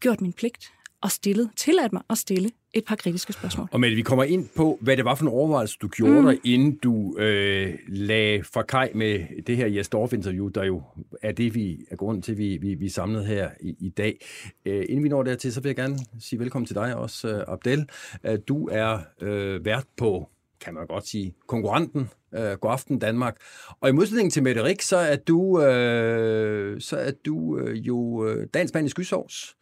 gjort min pligt og stillet, tilladt mig at stille et par kritiske spørgsmål. Og Mette, vi kommer ind på, hvad det var for en overvejelse, du gjorde mm. dig, inden du øh, lagde for kaj med det her Jes interview der jo er det, vi er grunden til, vi, vi, vi er samlet her i, i dag. Øh, inden vi når dertil, så vil jeg gerne sige velkommen til dig også, øh, Abdel. Øh, du er øh, vært på kan man godt sige, konkurrenten, øh, God Aften Danmark. Og i modsætning til Mette Rik, så er du, øh, så er du øh, jo øh, dansk mand i skysovs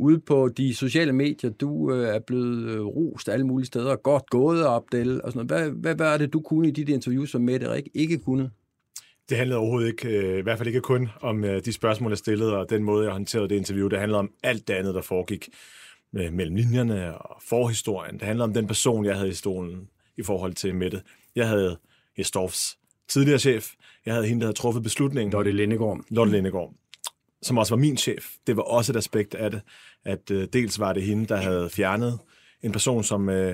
ude på de sociale medier. Du øh, er blevet øh, rost alle mulige steder. Godt gået, Abdel. Og sådan noget. Hvad, hvad, hvad er det, du kunne i dit interview, som Mette Rik ikke kunne? Det handlede overhovedet ikke, øh, i hvert fald ikke kun om øh, de spørgsmål, jeg stillede, og den måde, jeg håndterede det interview. Det handlede om alt det andet, der foregik øh, mellem linjerne og forhistorien. Det handler om den person, jeg havde i stolen i forhold til Mette. Jeg havde Jesdorfs tidligere chef. Jeg havde hende, der havde truffet beslutningen. Lotte Lindegård. Lotte Lindegård, som også var min chef. Det var også et aspekt af det, at uh, dels var det hende, der havde fjernet en person, som uh,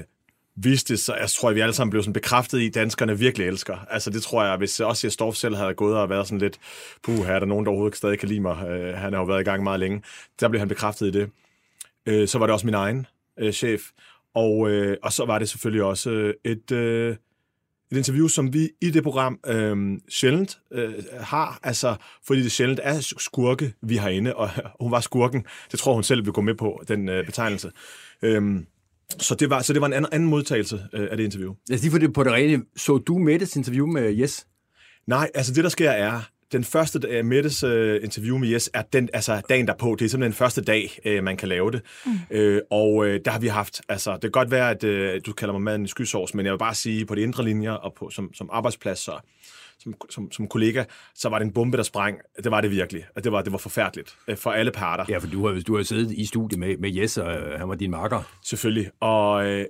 viste så jeg tror, at vi alle sammen blev sådan bekræftet i, at danskerne virkelig elsker. Altså det tror jeg, hvis også Storff selv havde gået og været sådan lidt, puh, her er der nogen, der overhovedet stadig kan lide mig. Uh, han har jo været i gang meget længe. Der blev han bekræftet i det. Uh, så var det også min egen uh, chef. Og, uh, og så var det selvfølgelig også et, uh, et interview, som vi i det program uh, sjældent uh, har, altså fordi det sjældent er skurke, vi har inde, og hun var skurken. Det tror hun selv vil gå med på, den uh, betegnelse. Uh, så det var, så det var en anden, anden modtagelse øh, af det interview. Lad os lige få det på det rene. Så du Mettes interview med Yes? Nej, altså det der sker er, den første uh, Mettes uh, interview med Yes er den, altså dagen derpå. Det er simpelthen den første dag, uh, man kan lave det. Mm. Uh, og uh, der har vi haft, altså det kan godt være, at uh, du kalder mig maden i skysovs, men jeg vil bare sige, på de indre linjer og på, som, som arbejdsplads, så som, som, som kollega, så var det en bombe, der sprang. Det var det virkelig. Det var, det var forfærdeligt øh, for alle parter. Ja, for du har, du har siddet i studiet med, med Jes, og øh, han var din marker. Selvfølgelig. Og, øh,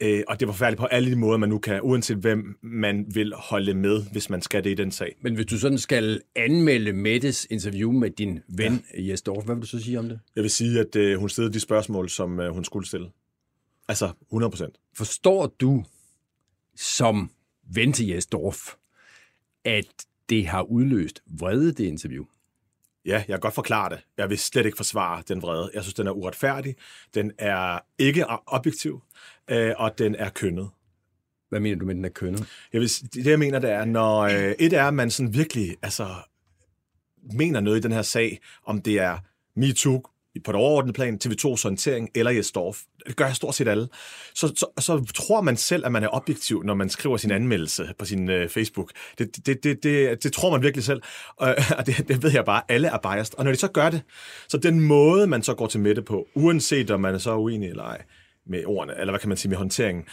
øh, og det var forfærdeligt på alle de måder, man nu kan, uanset hvem man vil holde med, hvis man skal det i den sag. Men hvis du sådan skal anmelde Mettes interview med din ven ja. Jes Dorf, hvad vil du så sige om det? Jeg vil sige, at øh, hun stillede de spørgsmål, som øh, hun skulle stille. Altså 100 procent. Forstår du som ven til Jes Dorf, at det har udløst vrede, det interview? Ja, jeg kan godt forklare det. Jeg vil slet ikke forsvare den vrede. Jeg synes, den er uretfærdig, den er ikke objektiv, øh, og den er kønnet. Hvad mener du med, den er kønnet? Jeg vil, det, jeg mener, det er, når øh, et er, at man sådan virkelig altså, mener noget i den her sag, om det er MeToo, på et overordnet plan, TV2's orientering eller Jes Dorf. Det gør jeg stort set alle. Så, så, så tror man selv, at man er objektiv, når man skriver sin anmeldelse på sin øh, Facebook. Det, det, det, det, det tror man virkelig selv. Og, og det, det ved jeg bare, alle er biased. Og når de så gør det, så den måde, man så går til midte på, uanset om man er så uenig eller ej med ordene, eller hvad kan man sige med håndteringen,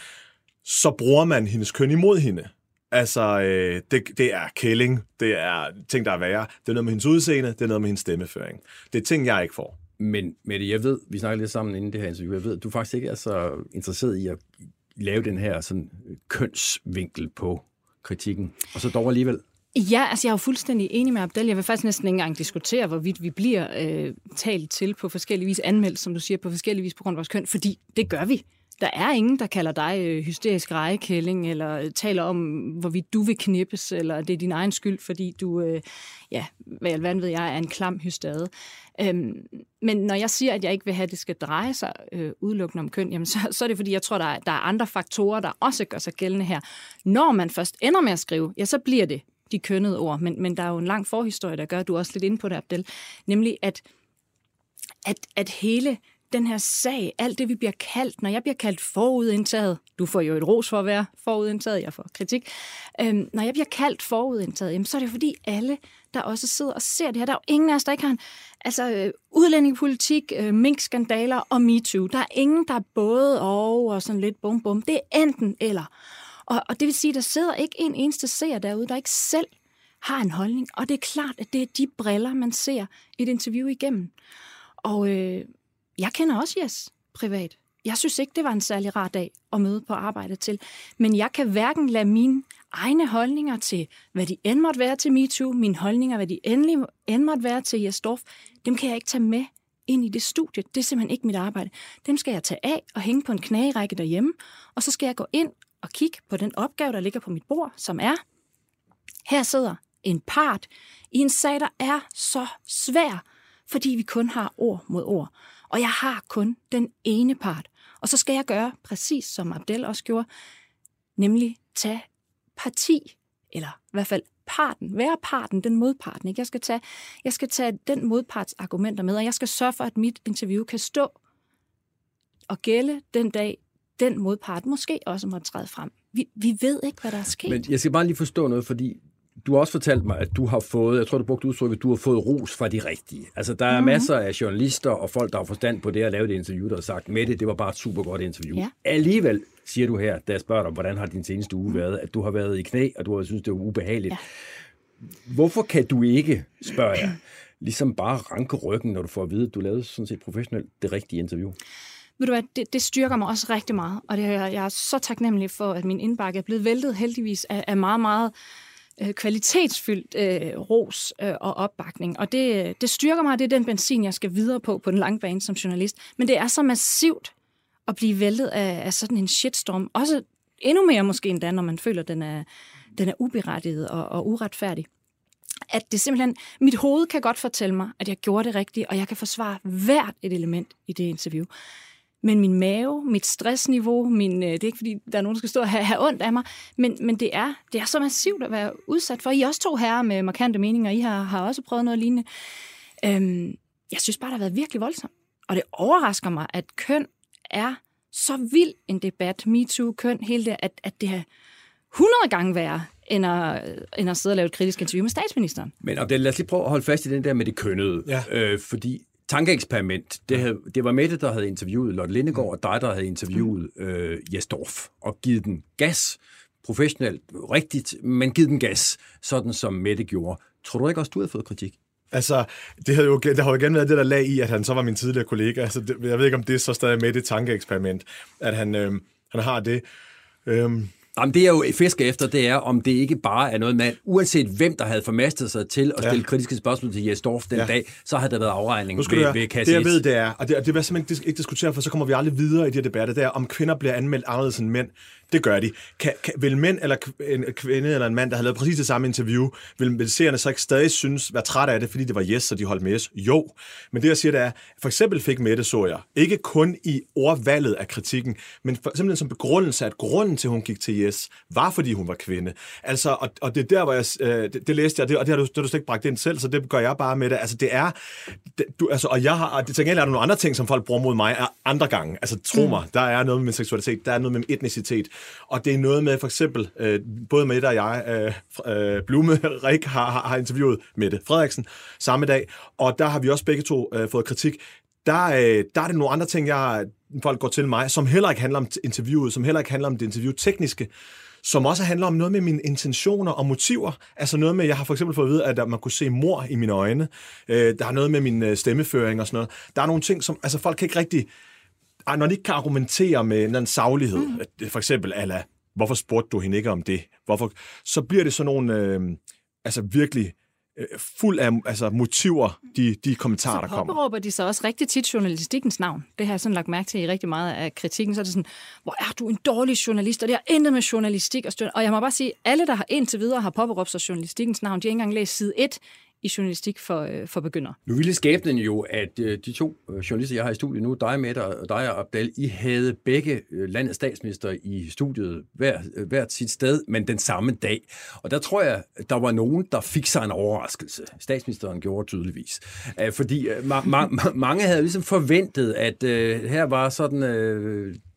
så bruger man hendes køn imod hende. Altså, øh, det, det er kælling, det er ting, der er værre. Det er noget med hendes udseende, det er noget med hendes stemmeføring. Det er ting, jeg ikke får. Men Mette, jeg ved, vi snakkede lidt sammen inden det her interview, jeg ved, du faktisk ikke er så interesseret i at lave den her sådan øh, kønsvinkel på kritikken, og så dog alligevel. Ja, altså jeg er jo fuldstændig enig med Abdel. Jeg vil faktisk næsten ikke engang diskutere, hvorvidt vi bliver øh, talt til på forskellige vis, anmeldt, som du siger, på forskellige vis på grund af vores køn, fordi det gør vi. Der er ingen, der kalder dig øh, hysterisk rejekælling, eller øh, taler om, hvorvidt du vil knippes, eller det er din egen skyld, fordi du, øh, ja, hvad alverden ved jeg, er en klam hystade. Øhm, men når jeg siger, at jeg ikke vil have, at det skal dreje sig øh, udelukkende om køn, jamen så, så er det fordi, jeg tror, der er, der er andre faktorer, der også gør sig gældende her. Når man først ender med at skrive, ja, så bliver det de kønnede ord, men, men der er jo en lang forhistorie, der gør, at du er også lidt inde på det, Abdel, nemlig at, at, at hele den her sag, alt det, vi bliver kaldt, når jeg bliver kaldt forudindtaget, du får jo et ros for at være forudindtaget, jeg får kritik, øhm, når jeg bliver kaldt forudindtaget, jamen, så er det fordi alle, der også sidder og ser det her, der er jo ingen af os, der ikke har en altså, øh, udlændingepolitik, øh, minkskandaler og MeToo. Der er ingen, der er både og, og sådan lidt bum bum. Det er enten eller. Og, og det vil sige, der sidder ikke en eneste seer derude, der ikke selv har en holdning. Og det er klart, at det er de briller, man ser et interview igennem. Og øh, jeg kender også Jes privat. Jeg synes ikke, det var en særlig rar dag at møde på arbejde til. Men jeg kan hverken lade mine egne holdninger til, hvad de end måtte være til MeToo, mine holdninger, hvad de endelig end måtte være til Jes Dorf, dem kan jeg ikke tage med ind i det studie. Det er simpelthen ikke mit arbejde. Dem skal jeg tage af og hænge på en knagerække derhjemme, og så skal jeg gå ind og kigge på den opgave, der ligger på mit bord, som er, her sidder en part i en sag, der er så svær, fordi vi kun har ord mod ord. Og jeg har kun den ene part. Og så skal jeg gøre præcis som Abdel også gjorde, nemlig tage parti, eller i hvert fald parten, være parten, den modparten. Ikke? Jeg, skal tage, jeg skal tage den modparts argumenter med, og jeg skal sørge for, at mit interview kan stå og gælde den dag, den modpart måske også må træde frem. Vi, vi ved ikke, hvad der er sket. Men jeg skal bare lige forstå noget, fordi du har også fortalt mig, at du har fået, jeg tror, du brugte udtrykket, at du har fået ros fra de rigtige. Altså, der er mm-hmm. masser af journalister og folk, der har forstand på det at lave det interview, der har sagt, med det, det var bare et super godt interview. Ja. Alligevel siger du her, da jeg spørger dig, hvordan har din seneste uge været, at du har været i knæ, og du har synes det var ubehageligt. Ja. Hvorfor kan du ikke, spørger jeg, ligesom bare ranke ryggen, når du får at vide, at du lavede sådan set professionelt det rigtige interview? Ved du hvad, det, det styrker mig også rigtig meget, og det, jeg er så taknemmelig for, at min indbakke er blevet væltet heldigvis af, af meget, meget øh, kvalitetsfyldt øh, ros øh, og opbakning. Og det, det styrker mig, det er den benzin, jeg skal videre på på den lange bane som journalist. Men det er så massivt at blive væltet af, af sådan en shitstorm. Også endnu mere måske endda, når man føler, at den er, den er uberettiget og, og uretfærdig. At det simpelthen, mit hoved kan godt fortælle mig, at jeg gjorde det rigtigt, og jeg kan forsvare hvert et element i det interview. Men min mave, mit stressniveau, min, øh, det er ikke fordi, der er nogen, der skal stå og have, have ondt af mig, men, men det, er, det er så massivt at være udsat for. I er også to herrer med markante meninger, I har, har også prøvet noget lignende. Øhm, jeg synes bare, det har været virkelig voldsomt. Og det overrasker mig, at køn er så vild en debat, MeToo, køn, hele det, at, at det er 100 gange værre, end at, end at sidde og lave et kritisk interview med statsministeren. Men og det, lad os lige prøve at holde fast i den der med det kønnede. Ja. Øh, fordi tankeeksperiment, det, havde, det var Mette, der havde interviewet Lotte Lindegård, og dig, der havde interviewet øh, Jesdorf, og givet den gas, professionelt, rigtigt, men givet den gas, sådan som Mette gjorde. Tror du ikke også, du havde fået kritik? Altså, det havde jo, der har jo igen været det der lag i, at han så var min tidligere kollega. Altså, det, jeg ved ikke, om det er så stadig med det tankeeksperiment, at han, øh, han har det. Øhm, Jamen, det er jo fiske efter, det er, om det ikke bare er noget, man, uanset hvem, der havde formastet sig til at stille ja. kritiske spørgsmål til Jes Dorf den ja. dag, så havde der været afregning ved, ved, ved kasse Det jeg ved, det er, og det, og det vil jeg simpelthen ikke diskutere, for så kommer vi aldrig videre i de her debatter, det er, om kvinder bliver anmeldt anderledes end mænd. Det gør de. Kan, kan, vil mænd eller en kvinde eller en mand, der har lavet præcis det samme interview, vil, vil seerne så ikke stadig synes, være træt af det, fordi det var yes, så de holdt med yes? Jo. Men det, jeg siger, det er, for eksempel fik Mette, så jeg, ikke kun i ordvalget af kritikken, men for, simpelthen som begrundelse, at grunden til, at hun gik til yes, var fordi hun var kvinde. Altså, og, og det er der, hvor jeg, øh, det, det, læste jeg, det, og det har, du, det har du slet ikke bragt ind selv, så det gør jeg bare med det. Altså, det er, det, du, altså, og jeg har, og det, til gengæld er der nogle andre ting, som folk bruger mod mig, andre gange. Altså, tro mm. mig, der er noget med min seksualitet, der er noget med min etnicitet, og det er noget med, for eksempel, øh, både Mette og jeg, øh, øh, Blume Rik har, har, interviewet Mette Frederiksen samme dag, og der har vi også begge to øh, fået kritik. Der, øh, der er det nogle andre ting, jeg, folk går til mig, som heller ikke handler om interviewet, som heller ikke handler om det interview tekniske, som også handler om noget med mine intentioner og motiver. Altså noget med, jeg har for eksempel fået at vide, at man kunne se mor i mine øjne. Øh, der er noget med min øh, stemmeføring og sådan noget. Der er nogle ting, som altså folk kan ikke rigtig når de ikke kan argumentere med en saglighed, mm. for eksempel, ala, hvorfor spurgte du hende ikke om det? Hvorfor? Så bliver det sådan nogle, øh, altså virkelig øh, fuld af altså, motiver, de, de kommentarer, der kommer. Så påberåber de så også rigtig tit journalistikkens navn. Det har jeg sådan lagt mærke til i rigtig meget af kritikken. Så er det sådan, hvor er du en dårlig journalist, og det har intet med journalistik. Og, og jeg må bare sige, alle, der har indtil videre har påberåbt sig journalistikkens navn, de har ikke engang læst side 1 i journalistik for, øh, for begyndere. Nu ville skæbnen jo, at øh, de to øh, journalister, jeg har i studiet nu, dig med og dig og I havde begge øh, landets statsminister i studiet hver, øh, hvert sit sted, men den samme dag. Og der tror jeg, der var nogen, der fik sig en overraskelse. Statsministeren gjorde tydeligvis. Fordi ma- ma- mange havde ligesom forventet, at her var sådan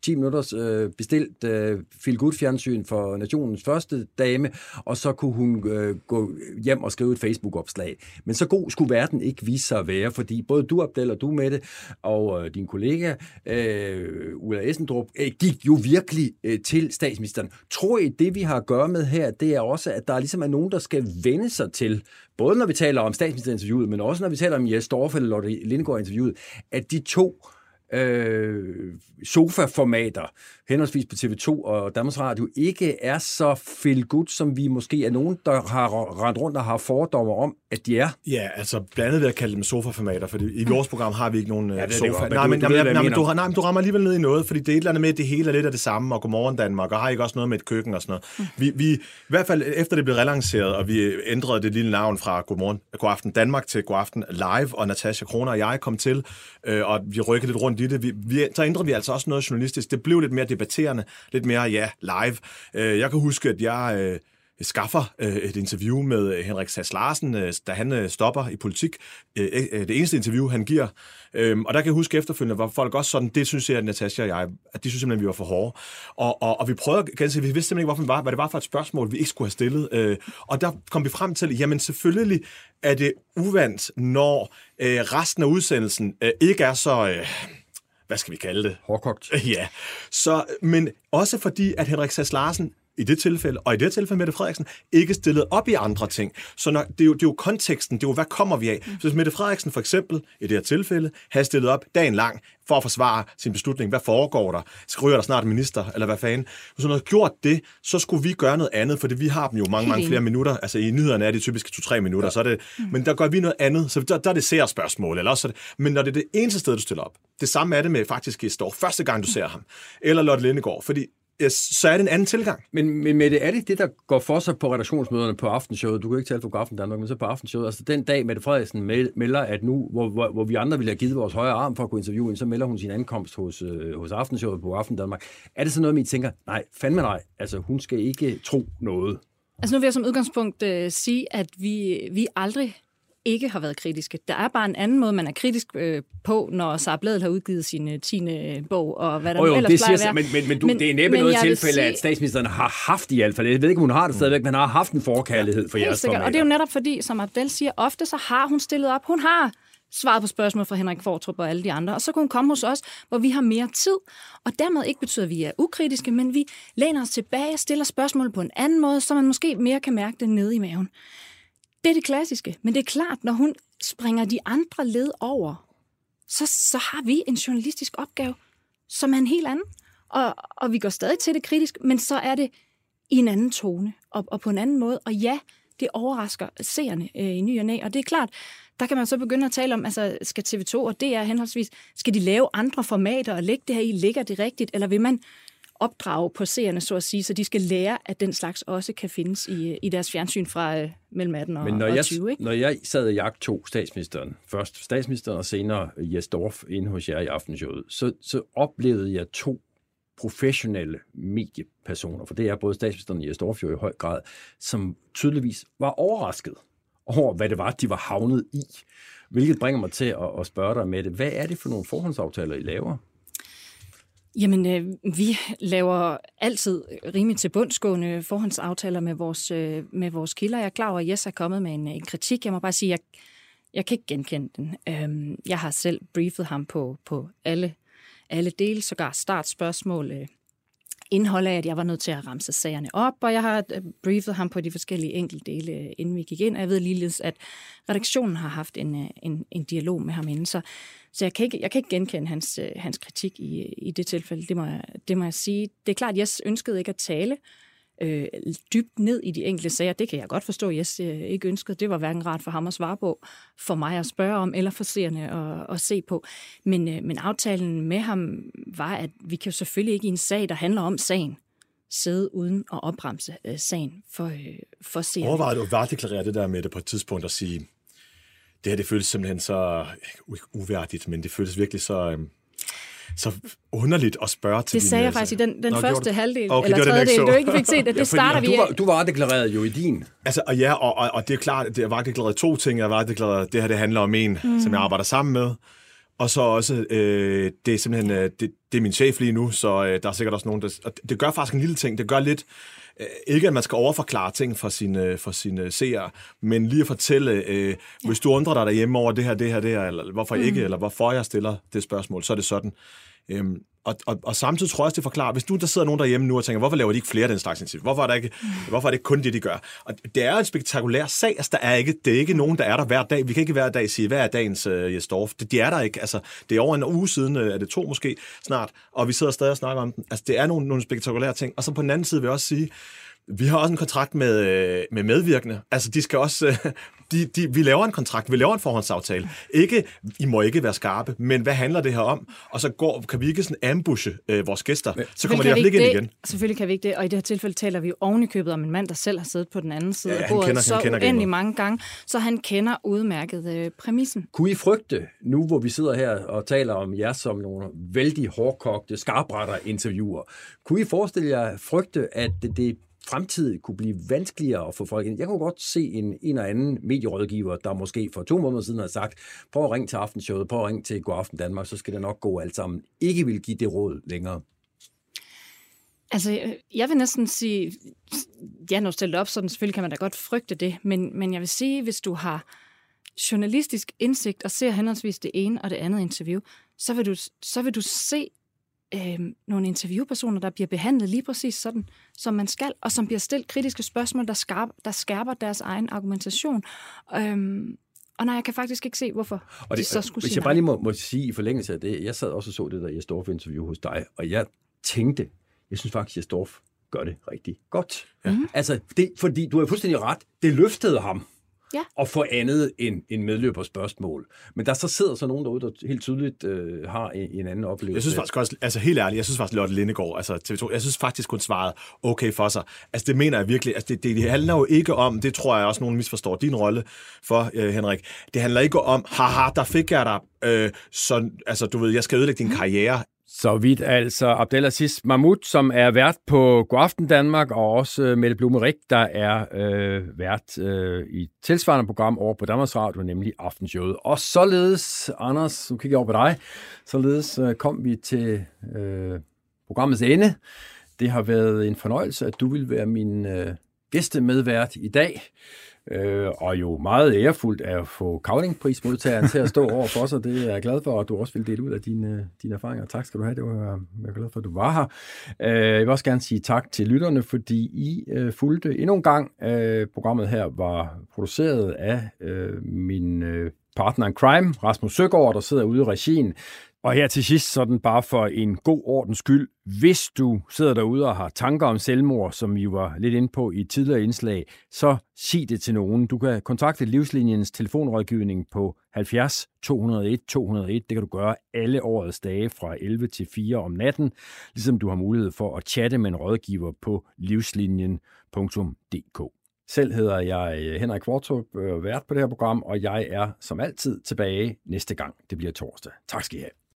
10 minutters øh, bestilt øh, feel good fjernsyn for nationens første dame, og så kunne hun øh, gå hjem og skrive et Facebook-opslag. Men så god skulle verden ikke vise sig at være, fordi både du, Abdel, og du, Mette, og øh, din kollega, øh, Ulla Essendrup, øh, gik jo virkelig øh, til statsministeren. Tror I, det vi har at gøre med her, det er også, at der ligesom er nogen, der skal vende sig til, både når vi taler om statsministerinterviewet, men også når vi taler om Jes Dorf eller Lotte Lindgaard-interviewet, at de to øh, sofa-formater, henholdsvis på TV2 og Danmarks Radio, ikke er så feel good, som vi måske er nogen, der har rendt rundt og har fordomme om, at de er. Ja, altså blandt andet ved at kalde dem sofa-formater, for i vores program har vi ikke nogen ja, sofa. Nej, men, du, nej, nej, men du, nej, men du rammer alligevel ned i noget, fordi det er et eller andet med, at det hele er lidt af det samme, og godmorgen Danmark, og har ikke også noget med et køkken og sådan noget. Mm. Vi, vi, I hvert fald efter det blev relanceret, og vi ændrede det lille navn fra Godmorgen, Godaften Danmark til Godaften Live, og Natasha Kroner og jeg kom til, øh, og vi rykkede lidt rundt i det. Vi, vi, så ændrede vi altså også noget journalistisk. Det blev lidt mere debatterende, lidt mere, ja, live. Øh, jeg kan huske, at jeg... Øh, skaffer øh, et interview med øh, Henrik Sass Larsen, øh, da han øh, stopper i politik. Øh, øh, det eneste interview, han giver. Øhm, og der kan jeg huske efterfølgende, var folk også sådan, det synes jeg, at Natasha og jeg, at de synes simpelthen, at vi var for hårde. Og, og, og vi prøvede, at jeg vi vidste simpelthen ikke, hvorfor var, hvad det var for et spørgsmål, vi ikke skulle have stillet. Øh, og der kom vi frem til, jamen selvfølgelig er det uvandt, når øh, resten af udsendelsen øh, ikke er så... Øh, hvad skal vi kalde det? Hårdkogt. Ja. Så, men også fordi, at Henrik Sass Larsen i det tilfælde, og i det tilfælde Mette Frederiksen, ikke stillet op i andre ting. Så når, det, er jo, det er jo konteksten, det er jo, hvad kommer vi af? Så hvis Mette Frederiksen for eksempel, i det her tilfælde, havde stillet op dagen lang for at forsvare sin beslutning, hvad foregår der? Skriver der snart minister, eller hvad fanden? Hvis hun havde gjort det, så skulle vi gøre noget andet, fordi vi har dem jo mange, mange flere minutter. Altså i nyhederne er det typisk 2-3 minutter, ja. så er det, men der gør vi noget andet, så der, der er det ser spørgsmål, eller også, men når det er det eneste sted, du stiller op, det samme er det med faktisk i står første gang, du ser ham, eller Lotte Lindegård, fordi så er det en anden tilgang. Men, men med det, er det det, der går for sig på redaktionsmøderne på aftenshowet? Du kan ikke tale for Aften Danmark, men så på aftenshowet. Altså den dag, Mette Frederiksen melder, at nu, hvor, hvor, hvor vi andre ville have givet vores højre arm for at kunne interviewe så melder hun sin ankomst hos, øh, hos aftenshowet på Aften Danmark. Er det så noget, I tænker, nej, fandme nej, altså hun skal ikke tro noget? Altså nu vil jeg som udgangspunkt øh, sige, at vi, vi aldrig ikke har været kritiske. Der er bare en anden måde, man er kritisk øh, på, når Sara Bladel har udgivet sin øh, 10. bog, og hvad der oh, jo, ellers det siger, være. Men, men, men, du, men det er næppe noget tilfælde, sige, at statsministeren har haft i hvert fald. Jeg ved ikke, om hun har det stadigvæk, men har haft en forkærlighed for jeres sikkert. Og det er jo netop fordi, som Abdel siger, ofte så har hun stillet op. Hun har svaret på spørgsmål fra Henrik Fortrup og alle de andre, og så kunne hun komme hos os, hvor vi har mere tid, og dermed ikke betyder, at vi er ukritiske, men vi læner os tilbage og stiller spørgsmål på en anden måde, så man måske mere kan mærke det nede i maven. Det er det klassiske, men det er klart, når hun springer de andre led over, så, så har vi en journalistisk opgave, som er en helt anden. Og, og vi går stadig til det kritisk, men så er det i en anden tone og, og på en anden måde. Og ja, det overrasker seerne øh, i ny og næ. Og det er klart, der kan man så begynde at tale om, altså skal TV2 og DR henholdsvis, skal de lave andre formater og lægge det her i, ligger det rigtigt, eller vil man opdrage på seerne, så at sige, så de skal lære, at den slags også kan findes i, i deres fjernsyn fra øh, mellem 18 og, Men når og jeg, 20. Ikke? Når jeg sad og jagt to statsministeren, først statsministeren og senere Jes Dorf inde hos jer i aftenshowet, så, så oplevede jeg to professionelle mediepersoner, for det er både statsministeren og Jes Dorf jo i høj grad, som tydeligvis var overrasket over, hvad det var, de var havnet i. Hvilket bringer mig til at, at spørge dig med det. Hvad er det for nogle forhåndsaftaler, I laver? Jamen, øh, vi laver altid rimelig til bundsgående forhåndsaftaler med vores, øh, med vores kilder. Jeg er klar over, at Jes er kommet med en, en kritik. Jeg må bare sige, at jeg, jeg kan ikke genkende den. Øh, jeg har selv briefet ham på, på alle, alle dele, sågar startspørgsmål, øh, indhold af, at jeg var nødt til at ramse sagerne op, og jeg har øh, briefet ham på de forskellige enkelte dele, øh, inden vi gik ind. Og jeg ved ligeledes, at redaktionen har haft en, øh, en, en dialog med ham inden, så så jeg kan ikke, jeg kan ikke genkende hans, hans kritik i, i det tilfælde, det må, jeg, det må jeg sige. Det er klart, at jeg ønskede ikke at tale øh, dybt ned i de enkelte sager. Det kan jeg godt forstå, at Jes øh, ikke ønskede. Det var hverken rart for ham at svare på, for mig at spørge om, eller for seerne at, at se på. Men, øh, men aftalen med ham var, at vi kan jo selvfølgelig ikke i en sag, der handler om sagen, sidde uden at opremse øh, sagen for, øh, for seerne. Overvejede du at varedeklarere det der med det på et tidspunkt og sige, det her det føles simpelthen så uværdigt, men det føles virkelig så... Øh så underligt at spørge til Det sagde jeg faktisk i den, den Nå, første halvdel, okay, eller tredjedel, du ikke fik set, at det ja, starter vi du var, du var deklareret jo i din. Altså, og ja, og, og, og det er klart, at jeg var deklareret to ting. Jeg var deklareret, det her det handler om en, mm. som jeg arbejder sammen med. Og så også, øh, det er simpelthen, øh, det, det er min chef lige nu, så øh, der er sikkert også nogen, der... Og det gør faktisk en lille ting. Det gør lidt, Øh, ikke at man skal overforklare ting for sine, for sine seere, men lige at fortælle, øh, ja. hvis du undrer dig derhjemme over det her, det her, det her, eller hvorfor mm. ikke, eller hvorfor jeg stiller det spørgsmål, så er det sådan. Øhm, og, og, og samtidig tror jeg også, det forklarer, hvis du der sidder nogen derhjemme nu og tænker, hvorfor laver de ikke flere af den slags initiativ? Hvorfor er, der ikke, mm. hvorfor er det ikke kun det, de gør? Og det er en spektakulær sag, altså der er ikke, det er ikke nogen, der er der hver dag. Vi kan ikke hver dag sige, hvad er dagens øh, uh, Jesdorf? Det, de er der ikke. Altså, det er over en uge siden, uh, er det to måske snart, og vi sidder stadig og snakker om den. Altså, det er nogle, nogle spektakulære ting. Og så på den anden side vil jeg også sige, vi har også en kontrakt med, øh, med medvirkende. Altså, de skal også... De, de, vi laver en kontrakt, vi laver en forhåndsaftale. Ikke, I må ikke være skarpe, men hvad handler det her om? Og så går, kan vi ikke sådan ambushe øh, vores gæster, så kommer de ikke ind igen. Selvfølgelig kan vi ikke det, og i det her tilfælde taler vi jo oven i købet om en mand, der selv har siddet på den anden side ja, af bordet kender, så kender uendelig mange gange, så han kender udmærket øh, præmissen. Kunne I frygte, nu hvor vi sidder her og taler om jer som nogle vældig hårdkogte skarbrætter interviewer, kunne I forestille jer frygte, at det, det fremtid kunne blive vanskeligere at få folk ind. Jeg kunne godt se en, en eller anden medierådgiver, der måske for to måneder siden har sagt, prøv at ringe til aftenshowet, prøv at ringe til God Aften Danmark, så skal det nok gå alt sammen. Ikke vil give det råd længere. Altså, jeg vil næsten sige, ja, når stillet op, så selvfølgelig kan man da godt frygte det, men, men jeg vil sige, hvis du har journalistisk indsigt og ser henholdsvis det ene og det andet interview, så vil du, så vil du se øh, nogle interviewpersoner, der bliver behandlet lige præcis sådan, som man skal, og som bliver stillet kritiske spørgsmål, der, skærper, der skærper deres egen argumentation. Øhm, og nej, jeg kan faktisk ikke se, hvorfor og det, de så skulle Hvis sige jeg nej. bare lige må, må sige i forlængelse af det, jeg sad også og så det der Jesdorf-interview hos dig, og jeg tænkte, jeg synes faktisk, Jesdorf gør det rigtig godt. Ja. Mhm. Altså, det, fordi du har fuldstændig ret, det løftede ham Ja. og få andet end en medløbers spørgsmål. Men der så sidder så nogen derude, der helt tydeligt øh, har en, en anden oplevelse. Jeg synes faktisk også, altså helt ærligt, jeg synes faktisk, Lotte Lindegård, altså TV2, jeg synes faktisk, hun svarede okay for sig. Altså det mener jeg virkelig, altså det, det, det handler jo ikke om, det tror jeg også, nogen misforstår din rolle for, øh, Henrik. Det handler ikke om, haha, der fik jeg dig, øh, så, altså du ved, jeg skal ødelægge din karriere. Så vidt altså Abdelaziz Mahmoud, som er vært på Godaften Danmark, og også øh, Mette Blumerik, der er øh, vært øh, i tilsvarende program over på Danmarks Radio, nemlig Aftenshowet. Og således, Anders, nu kigger jeg over på dig, således øh, kom vi til øh, programmets ende. Det har været en fornøjelse, at du vil være min øh, gæstemedvært i dag. Øh, og jo meget ærefuldt at få Kavlingprismodtageren til at stå over for sig. Det er jeg glad for, at du også vil dele ud af dine, dine erfaringer. Tak skal du have. Det var jeg er glad for, at du var her. Øh, jeg vil også gerne sige tak til lytterne, fordi I øh, fulgte endnu en gang. Øh, programmet her var produceret af øh, min øh, partner in crime, Rasmus Søgaard, der sidder ude i regien. Og her til sidst, sådan bare for en god ordens skyld, hvis du sidder derude og har tanker om selvmord, som vi var lidt inde på i et tidligere indslag, så sig det til nogen. Du kan kontakte Livslinjens telefonrådgivning på 70 201 201. Det kan du gøre alle årets dage fra 11 til 4 om natten, ligesom du har mulighed for at chatte med en rådgiver på livslinjen.dk. Selv hedder jeg øh, Henrik Kvartrup, øh, vært på det her program, og jeg er som altid tilbage næste gang. Det bliver torsdag. Tak skal I have.